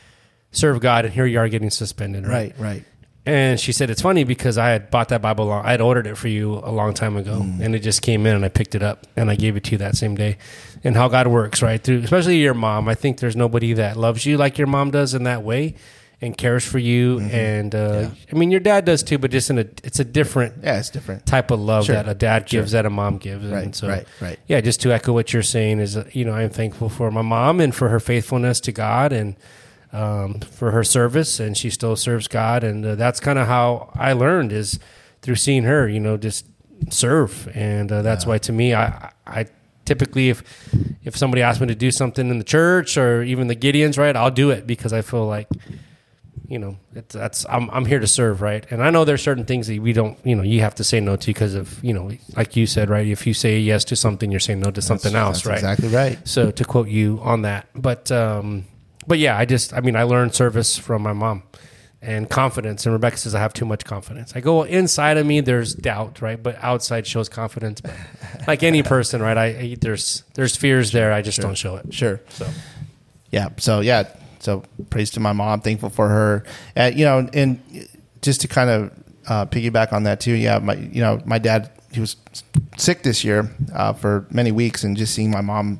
serve God, and here you are getting suspended, right? Right, right. And she said, it's funny because I had bought that Bible, long, I had ordered it for you a long time ago, mm. and it just came in and I picked it up and I gave it to you that same day. And how God works, right? Through, especially your mom. I think there's nobody that loves you like your mom does in that way and cares for you. Mm-hmm. And uh, yeah. I mean, your dad does too, but just in a it's a different yeah, it's different type of love sure. that a dad gives that a mom gives. Right, and so, right, right. Yeah, just to echo what you're saying is, uh, you know, I'm thankful for my mom and for her faithfulness to God and um, for her service, and she still serves God, and uh, that's kind of how I learned is through seeing her, you know, just serve, and uh, that's yeah. why to me, I I typically if if somebody asks me to do something in the church or even the Gideons, right, I'll do it because I feel like you know, that's I'm I'm here to serve, right? And I know there's certain things that we don't, you know, you have to say no to because of, you know, like you said, right? If you say yes to something, you're saying no to something that's, else, that's right? Exactly right. So to quote you on that, but um, but yeah, I just, I mean, I learned service from my mom and confidence. And Rebecca says I have too much confidence. I go inside of me, there's doubt, right? But outside shows confidence. But like any person, right? I there's there's fears there. I just sure. don't show it. Sure. So yeah. So yeah so praise to my mom. Thankful for her. Uh, you know, and just to kind of uh, piggyback on that too. Yeah, my you know my dad he was sick this year uh, for many weeks, and just seeing my mom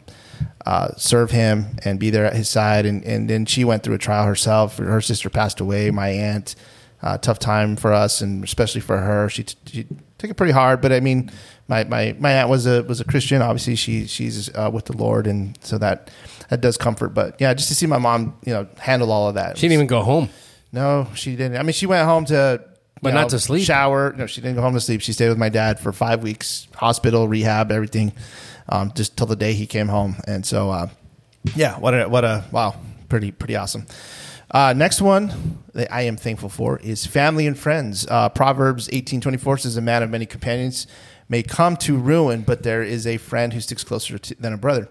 uh, serve him and be there at his side, and and then she went through a trial herself. Her sister passed away. My aunt, uh, tough time for us, and especially for her. She, t- she took it pretty hard, but I mean, my, my, my aunt was a was a Christian. Obviously, she she's uh, with the Lord, and so that that does comfort. But yeah, just to see my mom, you know, handle all of that. She didn't even go home. No, she didn't. I mean, she went home to, but know, not to sleep. Shower. No, she didn't go home to sleep. She stayed with my dad for five weeks, hospital, rehab, everything, um, just till the day he came home. And so, uh, yeah, what a what a wow, pretty pretty awesome. Uh, next one that I am thankful for is family and friends. Uh, Proverbs eighteen twenty four says, "A man of many companions may come to ruin, but there is a friend who sticks closer to, than a brother."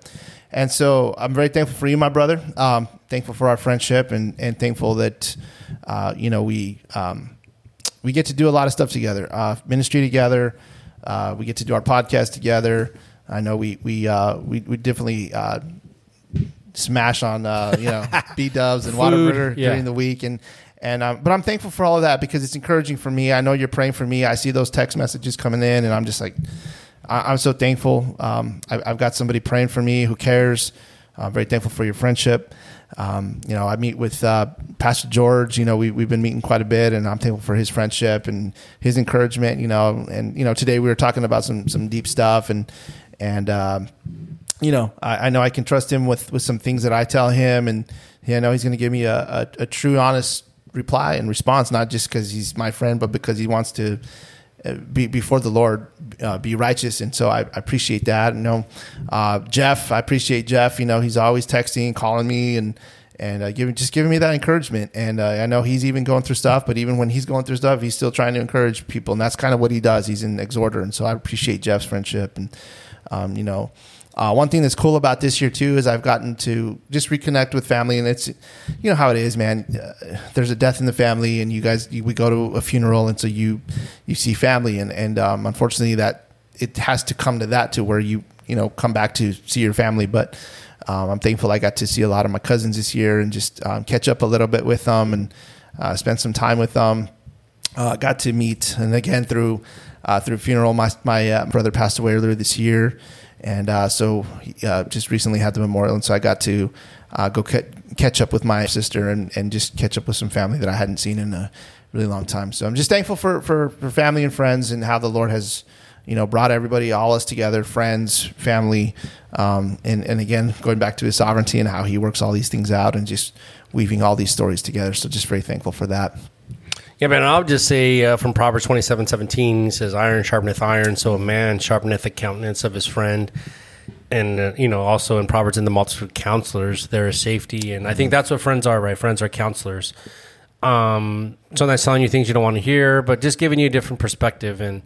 And so I'm very thankful for you, my brother. Um, thankful for our friendship and, and thankful that, uh, you know, we, um, we get to do a lot of stuff together, uh, ministry together. Uh, we get to do our podcast together. I know we we uh, we, we definitely uh, smash on uh, you know B Dubs and Whataburger yeah. during the week and. And um, but I'm thankful for all of that because it's encouraging for me. I know you're praying for me. I see those text messages coming in, and I'm just like, I, I'm so thankful. Um, I, I've got somebody praying for me who cares. I'm very thankful for your friendship. Um, you know, I meet with uh, Pastor George. You know, we we've been meeting quite a bit, and I'm thankful for his friendship and his encouragement. You know, and you know, today we were talking about some some deep stuff, and and um, you know, I, I know I can trust him with with some things that I tell him, and I know he's going to give me a, a, a true, honest reply and response, not just because he's my friend, but because he wants to uh, be before the Lord, uh, be righteous, and so I, I appreciate that. You know, uh, Jeff, I appreciate Jeff. You know, he's always texting, calling me, and and uh, giving just giving me that encouragement. And uh, I know he's even going through stuff, but even when he's going through stuff, he's still trying to encourage people, and that's kind of what he does. He's an exhorter, and so I appreciate Jeff's friendship. And um, you know, uh, one thing that's cool about this year too is I've gotten to just reconnect with family, and it's you know how it is, man. Uh, there's a death in the family, and you guys you, we go to a funeral, and so you you see family, and and um, unfortunately that it has to come to that to where you you know come back to see your family, but. Um, I'm thankful I got to see a lot of my cousins this year and just um, catch up a little bit with them and uh, spend some time with them. Uh, got to meet, and again through uh, through funeral, my my uh, brother passed away earlier this year, and uh, so uh, just recently had the memorial, and so I got to uh, go ca- catch up with my sister and, and just catch up with some family that I hadn't seen in a really long time. So I'm just thankful for for, for family and friends and how the Lord has you know brought everybody all us together, friends, family, um, and and again going back to His sovereignty and how He works all these things out and just weaving all these stories together. So just very thankful for that. Yeah, man, I'll just say uh, from Proverbs twenty seven seventeen, says, Iron sharpeneth iron, so a man sharpeneth the countenance of his friend. And, uh, you know, also in Proverbs, in the multitude of counselors, there is safety. And I think that's what friends are, right? Friends are counselors. Um, sometimes telling you things you don't want to hear, but just giving you a different perspective. And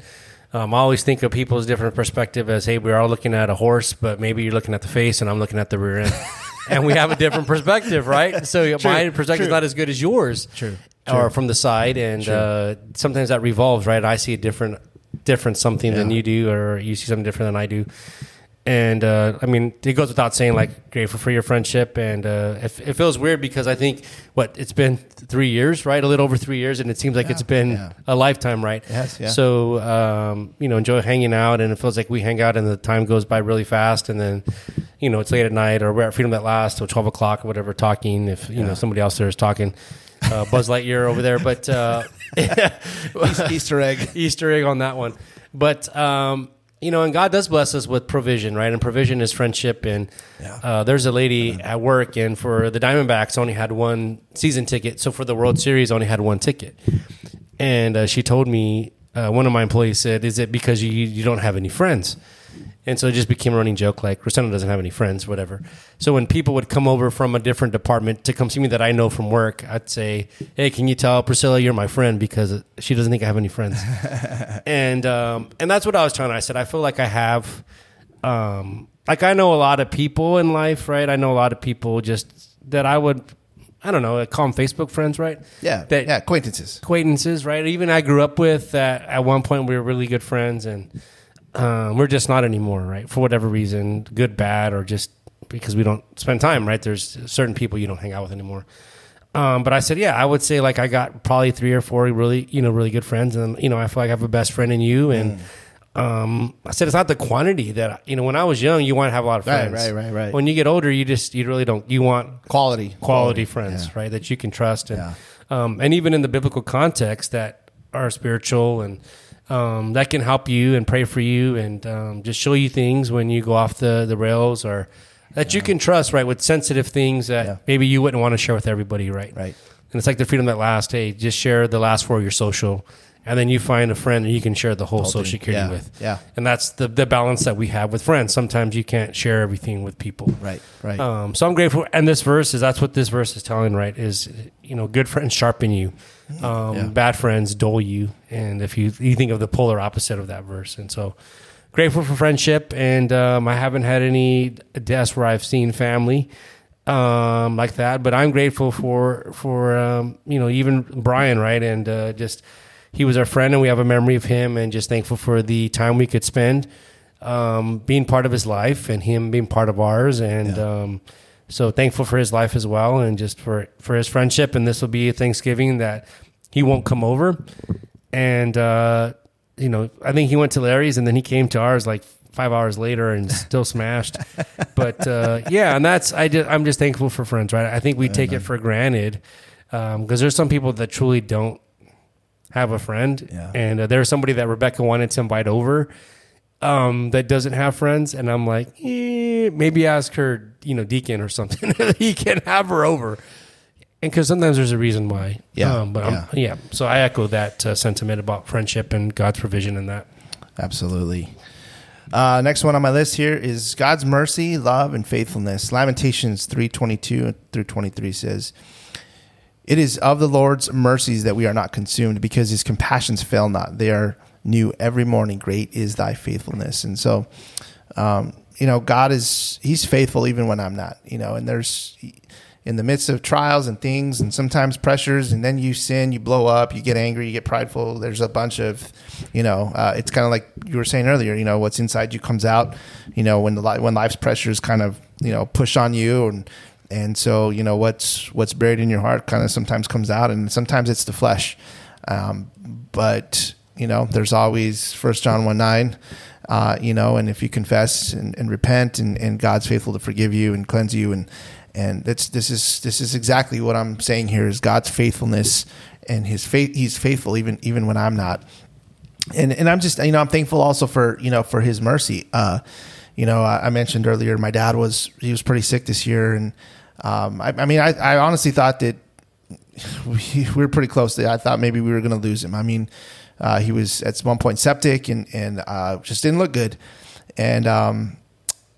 um, I always think of people's different perspective as, hey, we're all looking at a horse, but maybe you're looking at the face and I'm looking at the rear end. and we have a different perspective, right? So my perspective is not as good as yours. True. Or from the side, and uh, sometimes that revolves, right? I see a different, different something than you do, or you see something different than I do. And uh, I mean, it goes without saying, like, grateful for your friendship. And uh, it, it feels weird because I think what it's been three years, right? A little over three years, and it seems like it's been yeah. a lifetime, right? has, yeah. So um, you know, enjoy hanging out, and it feels like we hang out, and the time goes by really fast, and then you know it's late at night, or we're at Freedom That Lasts till twelve o'clock or whatever, talking. If you know somebody else there is talking, uh, Buzz Lightyear over there, but uh, Easter egg. Easter egg on that one. But um, you know, and God does bless us with provision, right? And provision is friendship. And Yeah. uh, there's a lady at work, and for the Diamondbacks, only had one season ticket. So for the World Series, only had one ticket. And uh, she told me, uh, one of my employees said, "Is it because you you don't have any friends?" And so it just became a running joke, like Rosanna doesn't have any friends, whatever. So when people would come over from a different department to come see me that I know from work, I'd say, "Hey, can you tell Priscilla you're my friend because she doesn't think I have any friends." and um, and that's what I was trying to. I said I feel like I have, um, like I know a lot of people in life, right? I know a lot of people just that I would, I don't know, call them Facebook friends, right? Yeah, That- yeah, acquaintances. acquaintances, right? Even I grew up with that. At one point, we were really good friends, and um, we're just not anymore, right? For whatever reason, good, bad, or just because we don't spend time, right? There's certain people you don't hang out with anymore. Um, but I said, yeah, I would say like I got probably three or four really, you know, really good friends, and you know, I feel like I have a best friend in you, and. Um, I said it's not the quantity that you know. When I was young, you want to have a lot of friends. right, right, right. right. When you get older, you just you really don't. You want Quality. quality friends, right? That you can trust, and Yeah. um, and even in the biblical context that are spiritual and um, that can help you and pray for you and um, just show you things when you go off the the rails or that you can trust, right? With sensitive things that Yeah. maybe you wouldn't want to share with everybody, right? Right. And it's like the freedom that last. Hey, just share the last four of your social. And then you find a friend that you can share the whole, social thing. security Yeah. with. Yeah. And that's the, the balance that we have with friends. Sometimes you can't share everything with people. Right. Right. Um, so I'm grateful. And this verse is that's what this verse is telling, right? Is you know, good friends sharpen you, um, Yeah. bad friends dull you. And if you you think of the polar opposite of that verse, and so grateful for friendship. And um, I haven't had any deaths where I've seen family um, like that, but I'm grateful for for um, you know even Brian, right? And uh, just he was our friend, and we have a memory of him, and just thankful for the time we could spend um, being part of his life and him being part of ours, and um, so thankful for his life as well, and just for for his friendship. And this will be a Thanksgiving that he won't come over, and uh, you know, I think he went to Larry's, and then he came to ours like five hours later and still smashed. But uh, yeah, and that's I just, I'm just thankful for friends, right? I think we take it for granted because there's some people that truly don't have a friend, Yeah. and uh, there's somebody that Rebecca wanted to invite over um, that doesn't have friends, and I'm like, eh, maybe ask her, you know, deacon or something. he can have her over. And because sometimes there's a reason why, Yeah, Um, but yeah. yeah. So I echo that uh, sentiment about friendship and God's provision in that. Absolutely. Uh, next one on my list here is God's mercy, love, and faithfulness. Lamentations three twenty two through twenty three says, "It is of the Lord's mercies that we are not consumed, because His compassions fail not; they are new every morning. Great is Thy faithfulness." And so, um, you know, God is He's faithful even when I'm not. You know, and there's in the midst of trials and things and sometimes pressures and then you sin you blow up you get angry you get prideful there's a bunch of you know uh, it's kind of like you were saying earlier you know what's inside you comes out you know when the li- when life's pressures kind of you know push on you and and so you know what's what's buried in your heart kind of sometimes comes out and sometimes it's the flesh um, but you know there's always first john 1 9 uh, you know and if you confess and, and repent and, and god's faithful to forgive you and cleanse you and and that's this is this is exactly what i'm saying here is god's faithfulness and his faith he's faithful even even when i'm not and and I'm just you know I'm thankful also for you know for his mercy. Uh, you know I, I mentioned earlier my dad was he was pretty sick this year, and um, I, I mean I, I honestly thought that we, we were pretty close. To, I thought maybe we were going to lose him. I mean uh, he was at one point septic and and uh, just didn't look good, and um,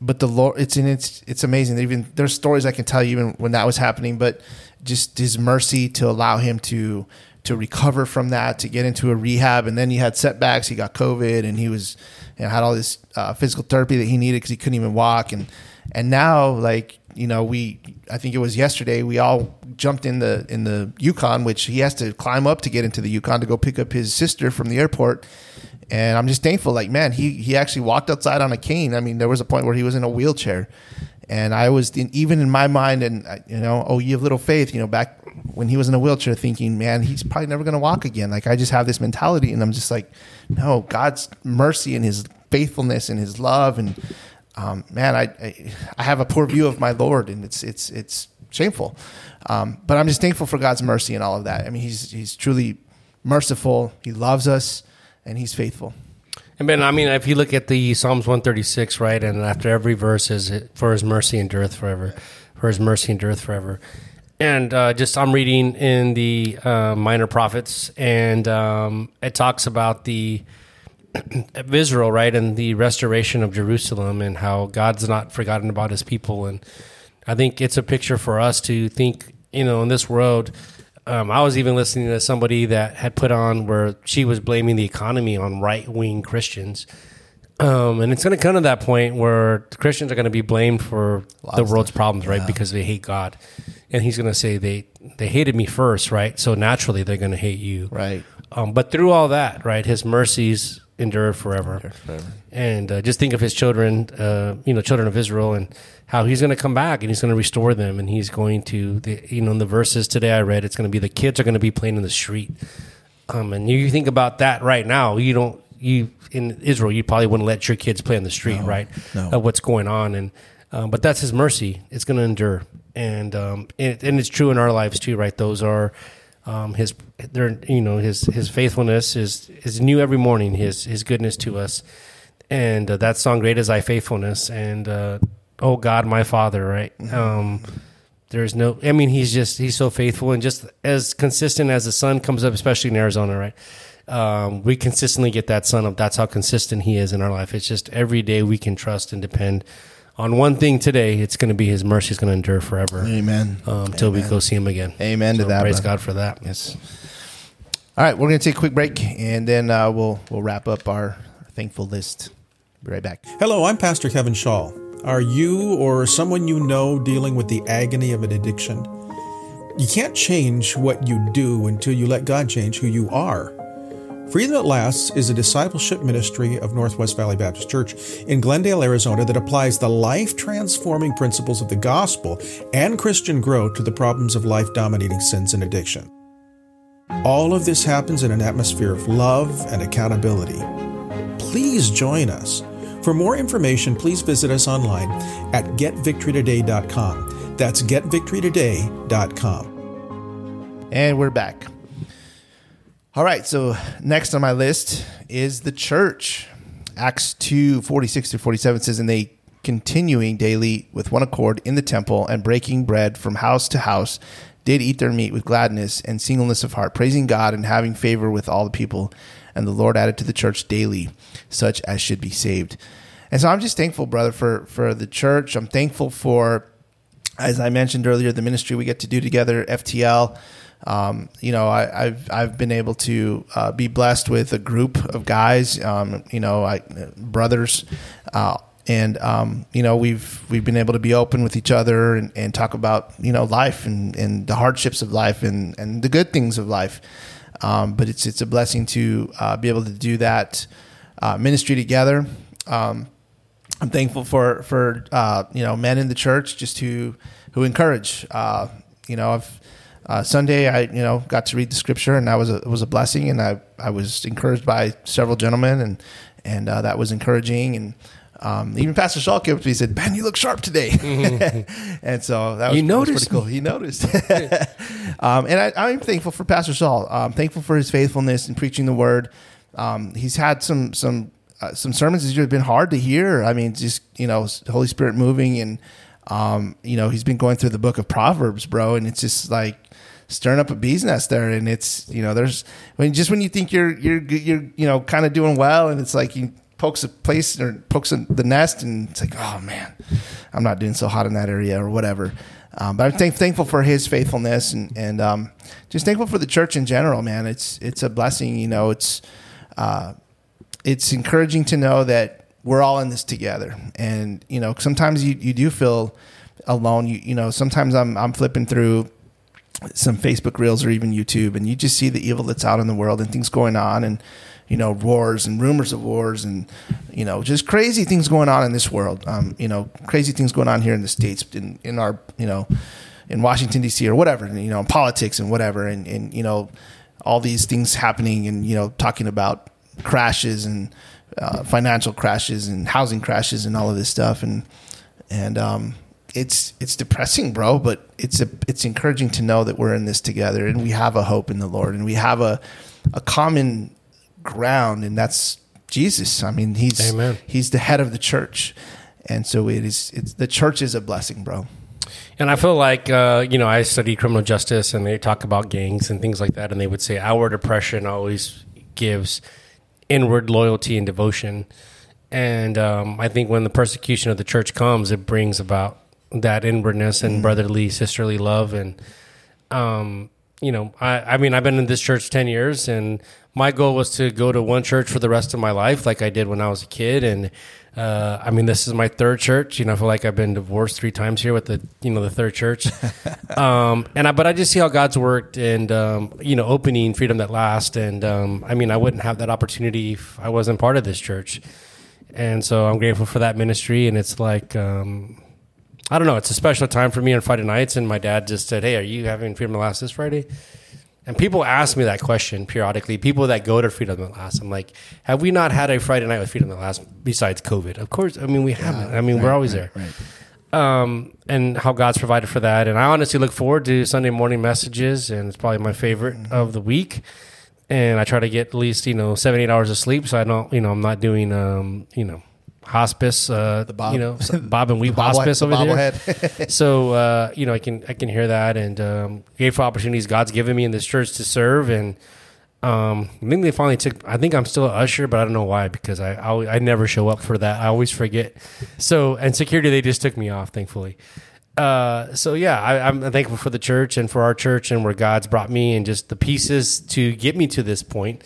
but the Lord, it's in it's it's amazing. Even there's stories I can tell you even when that was happening, but just His mercy to allow him to to recover from that, to get into a rehab, and then he had setbacks. He got COVID, and he was you know, had all this uh, physical therapy that he needed because he couldn't even walk, and and now like you know we I think it was yesterday we all jumped in the in the Yukon, which he has to climb up to get into the Yukon to go pick up his sister from the airport. And I'm just thankful, like man, he he actually walked outside on a cane. I mean, there was a point where he was in a wheelchair, and I was in, even in my mind, and you know, oh, you have little faith, you know, back when he was in a wheelchair, thinking, man, he's probably never going to walk again. Like I just have this mentality, and I'm just like, no, God's mercy and His faithfulness and His love, and um, man, I, I have a poor view of my Lord, and it's it's it's shameful. Um, but I'm just thankful for God's mercy and all of that. I mean, He's He's truly merciful. He loves us, and He's faithful. And Ben, I mean, if you look at the Psalms 136, right, and after every verse is for His mercy endureth forever, for His mercy endureth forever. And uh, just I'm reading in the uh, Minor Prophets, and um, it talks about the of Israel, right, and the restoration of Jerusalem, and how God's not forgotten about His people. And I think it's a picture for us to think, you know, in this world. Um, I was even listening to somebody that had put on where she was blaming the economy on right wing Christians. Um, and it's going to come to that point where Christians are going to be blamed for the world's problems, right? Because they hate God. And he's going to say they they hated me first, right? So naturally they're going to hate you, Right. Um, but through all that, right, his mercies endure forever. And uh, just think of his children, uh, you know, children of Israel, and how he's going to come back and he's going to restore them, and he's going to, the, you know, in the verses today I read, it's going to be the kids are going to be playing in the street. Um, and you think about that right now, you don't, you in Israel, you probably wouldn't let your kids play in the street, right? no. Of what's going on, and um, but that's His mercy; it's going to endure, and um, and, and it's true in our lives too, right? Those are um, His, they're you know His His faithfulness is is new every morning. His His goodness to us, and uh, that song, "Great is Thy faithfulness," and uh, oh God, my Father, right? Um, there's no, I mean, he's just, he's so faithful and just as consistent as the sun comes up, especially in Arizona, right? Um, we consistently get that sun up. That's how consistent he is in our life. It's just every day we can trust and depend on one thing today. It's going to be his mercy is going to endure forever. Amen. Um, we go see him again. Amen to that, Praise brother. God for that. Yes. All right, we're going to take a quick break, and then uh, we'll we'll wrap up our thankful list. Be right back. Hello, I'm Pastor Kevin Shaw. Are you or someone you know dealing with the agony of an addiction? You can't change what you do until you let God change who you are. Freedom That Lasts is a discipleship ministry of Northwest Valley Baptist Church in Glendale, Arizona that applies the life transforming principles of the gospel and Christian growth to the problems of life dominating sins and addiction. All of this happens in an atmosphere of love and accountability. Please join us. For more information, please visit us online at getvictorytoday.com. That's getvictorytoday.com. And we're back. All right, so next on my list is the church. Acts 2 46 to 47 says, And they continuing daily with one accord in the temple and breaking bread from house to house did eat their meat with gladness and singleness of heart, praising God and having favor with all the people. And the Lord added to the church daily such as should be saved. And so I'm just thankful, brother, for for the church. I'm thankful for, as I mentioned earlier, the ministry we get to do together, FTL. Um, you know, I, have I've been able to uh, be blessed with a group of guys, um, you know, I, brothers, uh, and um, you know we've we've been able to be open with each other and, and talk about you know life and, and the hardships of life and, and the good things of life. Um, but it's it's a blessing to uh, be able to do that uh, ministry together. Um, I'm thankful for for uh, you know men in the church just who who encourage. Uh, you know, I've uh, Sunday, I you know got to read the scripture, and that was a was a blessing, and I I was encouraged by several gentlemen, and and uh, that was encouraging, and um, even Pastor Shaw came up to me and said, "Ben, you look sharp today," and so that was, You that was noticed pretty cool. He noticed, um, and I, I'm thankful for Pastor Shaw. I'm thankful for his faithfulness in preaching the word. Um, he's had some some uh, some sermons that have been hard to hear. I mean, just you know, Holy Spirit moving, and um, you know, he's been going through the book of Proverbs, bro, and it's just like stirring up a bee's nest there. And it's you know, there's when just when you think you're you're you're you know kind of doing well, and it's like you pokes a place or pokes a, the nest, and it's like, oh man, I'm not doing so hot in that area or whatever. Um, but I'm thank, thankful for his faithfulness and and um, just thankful for the church in general, man. It's it's a blessing, you know. It's uh, it's encouraging to know that we're all in this together. And you know, sometimes you, you do feel alone. You you know, sometimes I'm I'm flipping through some Facebook reels or even YouTube, and you just see the evil that's out in the world and things going on, and you know, wars and rumors of wars, and you know, just crazy things going on in this world. Um, you know, crazy things going on here in the states, in in our you know, in Washington D.C. or whatever, you know, politics and whatever, and and you know, all these things happening, and you know, talking about crashes and uh, financial crashes and housing crashes and all of this stuff and and um, it's it's depressing, bro. But it's a it's encouraging to know that we're in this together and we have a hope in the Lord and we have a a common ground and that's Jesus. I mean, he's Amen. he's the head of the church, and so it is. It's the church is a blessing, bro. And I feel like, uh, you know, I study criminal justice and they talk about gangs and things like that. And they would say our oppression always gives inward loyalty and devotion. And um, I think when the persecution of the church comes, it brings about that inwardness and brotherly, sisterly love. And, um, you know, I, I mean, I've been in this church 10 years and my goal was to go to one church for the rest of my life, like I did when I was a kid. And, uh, I mean, this is my third church. You know, I feel like I've been divorced three times here with the, you know, the third church. um, and I, but I just see how God's worked and, um, you know, opening freedom that lasts. And, um, I mean, I wouldn't have that opportunity if I wasn't part of this church. And so I'm grateful for that ministry. And it's like, um, I don't know, it's a special time for me on Friday nights. And my dad just said, Hey, are you having freedom that lasts this Friday? And people ask me that question periodically. People that go to Freedom That Lasts, I'm like, have we not had a Friday night with Freedom That Lasts besides COVID? Of course. I mean, we haven't. I mean, we're always there. Um, and how God's provided for that. And I honestly look forward to Sunday morning messages, and it's probably my favorite of the week. And I try to get at least you know seven eight hours of sleep, so I don't you know I'm not doing um you know hospice uh the bob- you know Bob and Weave hospice over there so uh, you know, I can I can hear that, and um, grateful opportunities God's given me in this church to serve, and um, I think they finally took. I think I'm still an usher, but I don't know why because I I, I never show up for that. I always forget. So and security, they just took me off, thankfully. Uh, so yeah, I, I'm thankful for the church and for our church and where God's brought me and just the pieces to get me to this point.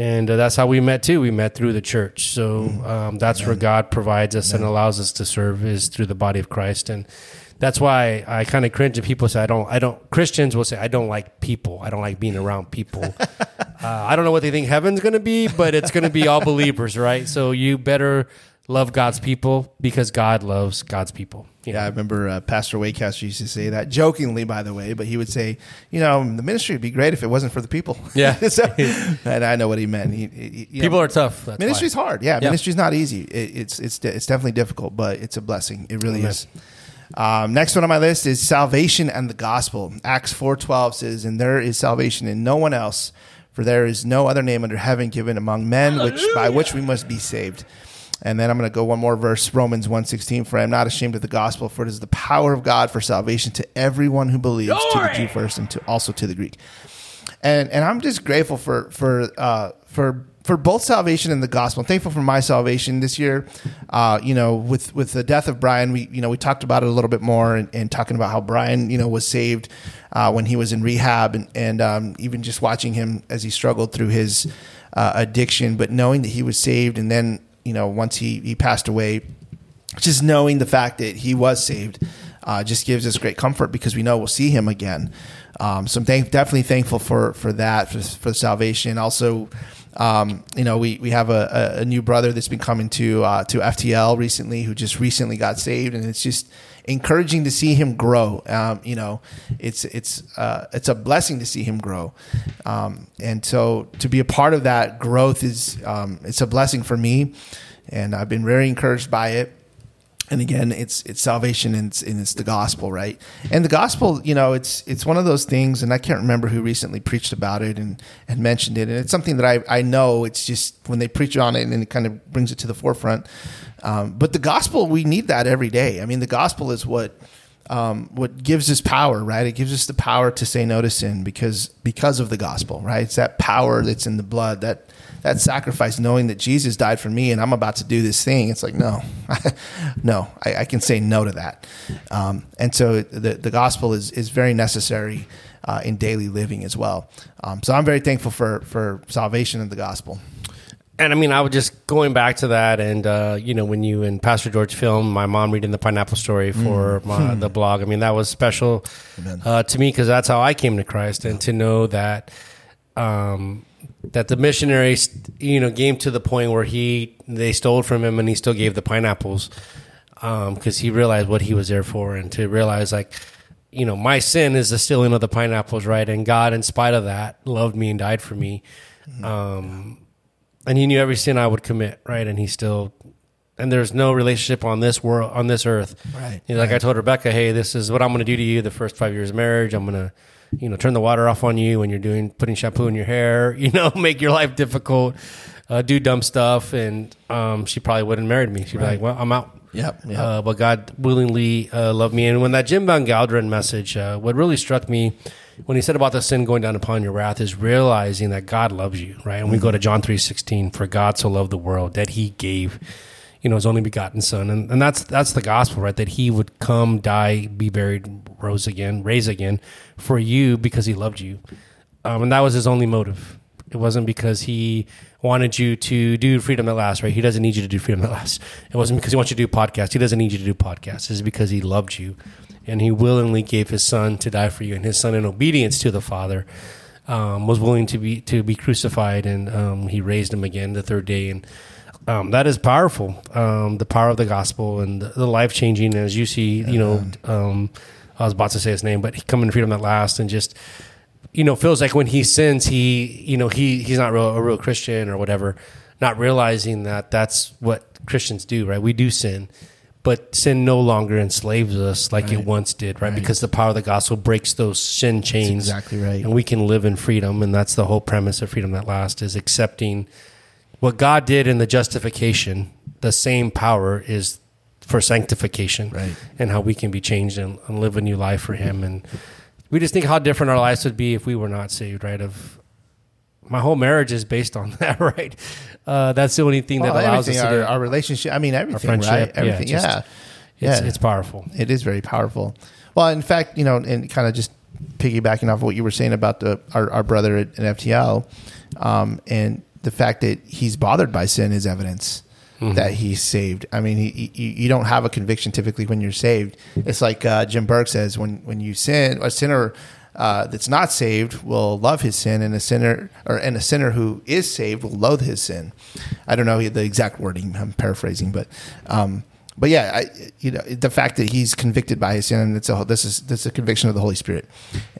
And uh, that's how we met too. We met through the church. So um, that's where God provides us and allows us to serve is through the body of Christ. And that's why I kind of cringe when people say I don't. I don't. Christians will say I don't like people. I don't like being around people. uh, I don't know what they think heaven's going to be, but it's going to be all believers, right? So you better love God's people because God loves God's people. you Yeah, I remember uh, Pastor Waycast used to say that jokingly, by the way, but he would say, you know, the ministry would be great if it wasn't for the people. Yeah. So- and I know what he meant. He, he- people know, are tough. That's ministry's why. hard. Yeah, Yeah. ministry's not easy. It, it's it's it's definitely difficult, but it's a blessing. It really Amen. is. Um, next one on my list is salvation and the gospel. Acts four twelve says, "And there is salvation in no one else, for there is no other name under heaven given among men which by which we must be saved." And then I'm going to go one more verse, Romans 1.16, for I am not ashamed of the gospel, for it is the power of God for salvation to everyone who believes, to the Jew first and to also to the Greek and and I'm just grateful for for uh, for for both salvation and the gospel. I'm thankful for my salvation this year. Uh, you know, with with the death of Brian, we you know we talked about it a little bit more and, and talking about how Brian you know was saved uh, when he was in rehab and and um, even just watching him as he struggled through his uh, addiction, but knowing that he was saved and then you know once he he passed away, just knowing the fact that he was saved uh, just gives us great comfort because we know we'll see him again. Um, so I'm definitely thankful for for that for, for salvation. Also, um, you know, we, we have a, a, new brother that's been coming to uh, to FTL recently who just recently got saved, and it's just encouraging to see him grow. Um, you know, it's it's uh, it's a blessing to see him grow, um, and so to be a part of that growth is um, it's a blessing for me, and I've been very encouraged by it and again it's it's salvation and it's, and it's the gospel right? And the gospel you know it's it's one of those things and i can't remember who recently preached about it and and mentioned it. And it's something that i i know. It's just when they preach on it and it kind of brings it to the forefront. Um, but the gospel we need that every day. I mean the gospel is what um, what gives us power, right? It gives us the power to say no to sin because because of the gospel, right? It's that power that's in the blood, that that sacrifice, knowing that Jesus died for me, and I'm about to do this thing. It's like no, no, I, I can say no to that. Um, and so the the gospel is is very necessary uh, in daily living as well. Um, so I'm very thankful for for salvation and the gospel. And I mean, I was just going back to that, and uh, you know, when you and Pastor George filmed my mom reading the pineapple story for my, the blog, I mean, that was special uh, to me because that's how I came to Christ, and to know that um, that the missionaries, you know, came to the point where he they stole from him, and he still gave the pineapples because he realized what he was there for, and to realize like. You know, my sin is the stealing of the pineapples, right? And God, in spite of that, loved me and died for me. Um, and he knew every sin I would commit, right? And he still, and there's no relationship on this world, on this earth. Right, He's like I told Rebecca, hey, this is what I'm going to do to you the first five years of marriage. I'm going to, you know, turn the water off on you when you're doing putting shampoo in your hair. You know, make your life difficult, uh, do dumb stuff, and um, she probably wouldn't married me. She'd be like, well, I'm out. Yep, yep. Uh, but God willingly uh, loved me. And when that Jim Van Gelderen message, uh, what really struck me when he said about the sin going down upon your wrath is realizing that God loves you, right? And we go to John three sixteen, for God so loved the world that He gave, you know, His only begotten Son, and and that's that's the gospel, right? That He would come, die, be buried, rose again, raise again for you because He loved you, um, and that was His only motive. It wasn't because He wanted you to do freedom that lasts, right? He doesn't need you to do freedom that lasts. It wasn't because He wants you to do podcasts. He doesn't need you to do podcasts. It's because He loved you and he willingly gave his son to die for you and his son in obedience to the father um, was willing to be to be crucified and um, he raised him again the third day and um, that is powerful um, the power of the gospel and the, the life changing as you see you know um, I was about to say his name but he coming to freedom that lasts and just you know feels like when he sins he you know he he's not real, a real Christian or whatever not realizing that that's what Christians do right we do sin but sin no longer enslaves us like it once did, right? Because the power of the gospel breaks those sin chains. exactly right. And we can live in freedom. And that's the whole premise of freedom that last is accepting what God did in the justification. The same power is for sanctification Right. and how we can be changed and, and live a new life for Him. And we just think how different our lives would be if we were not saved, right? Of my whole marriage is based on that, right? Uh, that's the only thing Well, that allows us to our, do. our relationship. I mean, everything, friendship, right? yeah, Everything. just- Yeah, it's, yeah. it's powerful. It is very powerful. Well, in fact, you know, and kind of just piggybacking off of what you were saying about the our, our brother at, at FTL, um, and the fact that he's bothered by sin is evidence. that he's saved. I mean, he, he, you don't have a conviction typically when you're saved. It's like uh, Jim Berg says when when you sin, a sinner uh, that's not saved will love his sin, and a sinner or and a sinner who is saved will loathe his sin. I don't know the exact wording. I'm paraphrasing, but. Um, but yeah, I, you know the fact that he's convicted by his sin, and it's a this is this is a conviction of the Holy Spirit,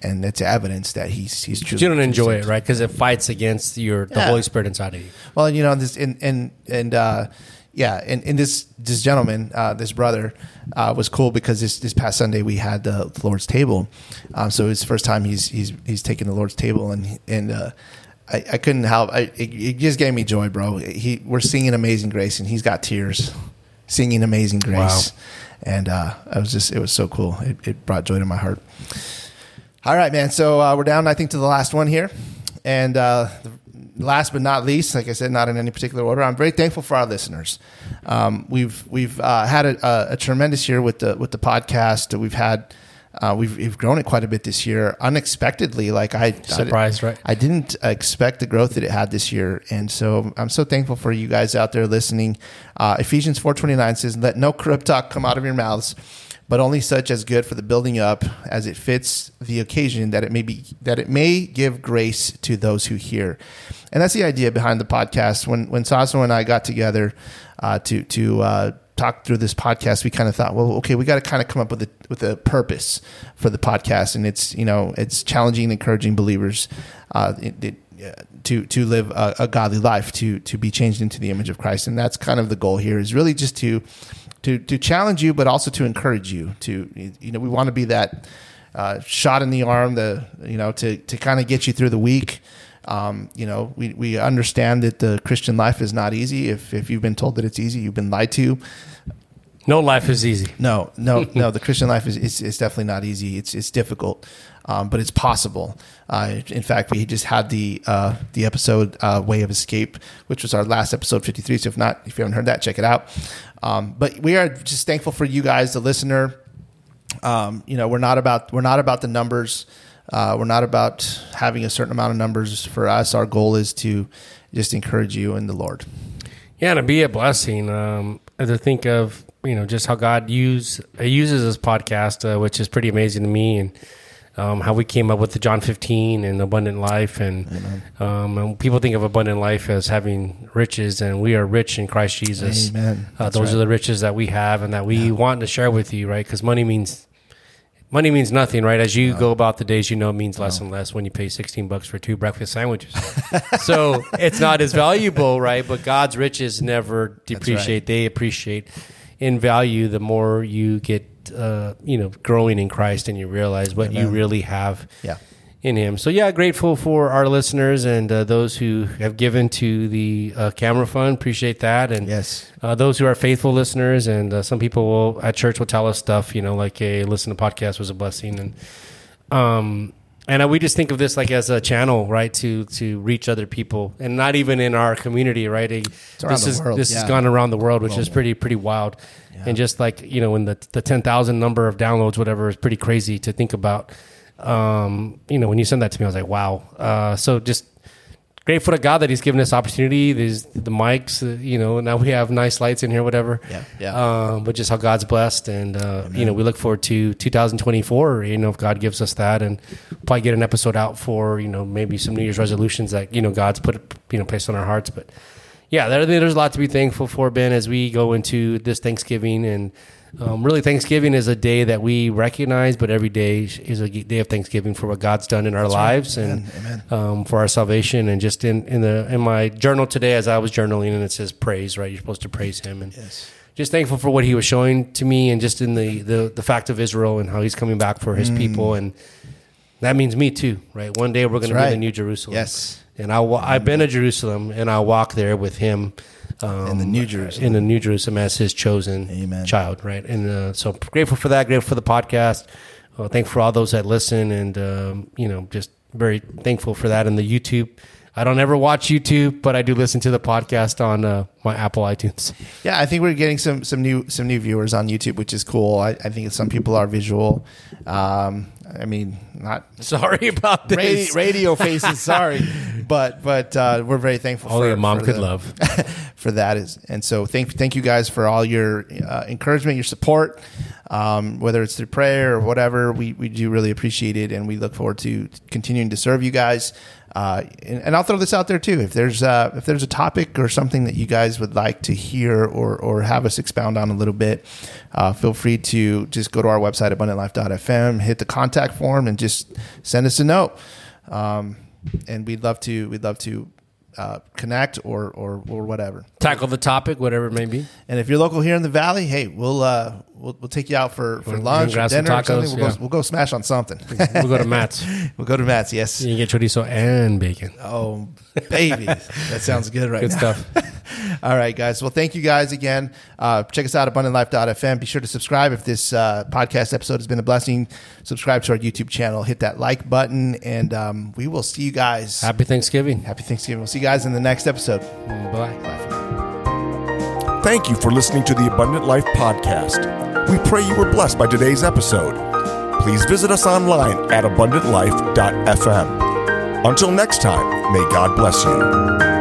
and it's evidence that he's he's truly. You don't enjoy it, right? Because it fights against your the yeah. Holy Spirit inside of you. Well, you know this, and and and uh, yeah, and, and this this gentleman, uh, this brother, uh, was cool because this this past Sunday we had the, the Lord's table, um, so it's the first time he's he's he's taken the Lord's table, and and uh, I, I couldn't help. I, it, it, just gave me joy, bro. He we're singing Amazing Grace, and he's got tears singing Amazing Grace. Wow. And uh, I was just, it was so cool. It, it, brought joy to my heart. All right, man. So uh, we're down, I think, to the last one here. And uh, last but not least, like I said, not in any particular order, I'm very thankful for our listeners. Um, we've we've uh, had a, a, a, tremendous year with the with the podcast. We've had uh, we've, we've grown it quite a bit this year, unexpectedly. Like I surprised, I, right? I didn't expect the growth that it had this year, and so I'm so thankful for you guys out there listening. Uh, Ephesians four twenty nine says, "Let no corrupt talk come out of your mouths." But only such as good for the building up, as it fits the occasion, that it may be that it may give grace to those who hear, and that's the idea behind the podcast. When when Saso and I got together uh, to to uh, talk through this podcast, we kind of thought, well, okay, we got to kind of come up with a with a purpose for the podcast, and it's you know it's challenging, and encouraging believers uh, it, it, to to live a, a, godly life, to to be changed into the image of Christ, and that's kind of the goal here. Is really just to to to challenge you, but also to encourage you. To you know, we want to be that uh, shot in the arm, the you know, to to kind of get you through the week. Um, you know, we, we understand that the Christian life is not easy. If, if you've been told that it's easy, you've been lied to. No life is easy. No, no, no. The Christian life is it's, it's definitely not easy. It's it's difficult, um, but it's possible. Uh, in fact, we just had the uh, the episode uh, "Way of Escape," which was our last episode fifty three. So if not, if you haven't heard that, check it out. Um, but we are just thankful for you guys, the listener. Um, you know, we're not about we're not about the numbers. Uh, we're not about having a certain amount of numbers. For us, our goal is to just encourage you in the Lord. Yeah, to be a blessing. Um, to think of you know just how God use uses this podcast, uh, which is pretty amazing to me, and um, how we came up with the John 15 and abundant life, and, um, and, people think of abundant life as having riches, and we are rich in Christ Jesus. Amen. Uh, those right. are the riches that we have, and that we yeah. want to share with you, right? Because money means money means nothing, right? As you no. go about the days, you know, it means less no. and less when you pay 16 bucks for two breakfast sandwiches. so it's not as valuable, right? But God's riches never depreciate; right. they appreciate in value the more you get uh, you know growing in Christ and you realize what Amen. you really have yeah. In Him. So yeah, grateful for our listeners and uh, those who have given to the uh, camera fund. Appreciate that, and yes, uh, those who are faithful listeners. And uh, some people will, at church will tell us stuff, you know, like hey, listen to podcast was a blessing, and um, and uh, we just think of this like as a channel, right, to to reach other people, and not even in our community, right? this is world, this yeah. has gone around the world, which is pretty pretty wild, yeah. and just like you know, when the the ten thousand number of downloads, whatever, is pretty crazy to think about. Um, you know, when you sent that to me, I was like, wow. Uh, so just grateful to God that He's given us opportunity. There's the mics, uh, you know. Now we have nice lights in here, whatever. Yeah, yeah. Um, but just how God's blessed, and uh, you know, we look forward to 2024. You know, if God gives us that, and probably get an episode out for you know maybe some New Year's resolutions that you know God's put you know placed on our hearts. But yeah, there, there's a lot to be thankful for, Ben, as we go into this Thanksgiving and um, really, Thanksgiving is a day that we recognize, but every day is a day of Thanksgiving for what God's done in our That's lives right. and Amen. Um, for our salvation. And just in, in the in my journal today, as I was journaling, and it says praise, right? You're supposed to praise Him, and yes. just thankful for what He was showing to me, and just in the the, the fact of Israel and how He's coming back for His mm. people, and that means me too, right? One day we're going to be in New Jerusalem. Yes, and I I've been to Jerusalem, and I walk there with Him um, in the New Jerusalem, in the New Jerusalem as His chosen Amen. child, right? And uh, so grateful for that. Grateful for the podcast. Uh, thankful for all those that listen, and um, you know, just very thankful for that. And the YouTube. I don't ever watch YouTube, but I do listen to the podcast on uh, my Apple iTunes. Yeah, I think we're getting some some new some new viewers on YouTube, which is cool. I, I think some people are visual. Um, I mean, not sorry about this. Radio, radio faces, sorry, but but uh, we're very thankful. Only for, a mom for could the- love. for that is and so thank thank you guys for all your uh, encouragement your support um, whether it's through prayer or whatever we, we do really appreciate it and we look forward to continuing to serve you guys uh, and, and I'll throw this out there too. If there's uh, if there's a topic or something that you guys would like to hear or or have us expound on a little bit uh, feel free to just go to our website abundantlife.fm hit the contact form and just send us a note. Um, and we'd love to we'd love to uh, connect or, or or whatever. Tackle the topic, whatever it may be. And if you're local here in the valley, hey, we'll uh, we'll, we'll take you out for, for We'll lunch or dinner or something. tacos, We'll, yeah. go, we'll go smash on something. We'll go to Matt's. we'll go to Matt's. Yes. You can get chorizo and bacon. Oh, baby, that sounds good right Good now. stuff. All right, guys. Well, thank you guys again. Uh, check us out at abundantlife.fm. Be sure to subscribe if this uh, podcast episode has been a blessing. Subscribe to our YouTube channel. Hit that like button, and um, we will see you guys. Happy Thanksgiving. Happy Thanksgiving. We'll see you guys in the next episode. Bye. Thank you for listening to the Abundant Life Podcast. We pray you were blessed by today's episode. Please visit us online at abundantlife.fm. Until next time, may God bless you.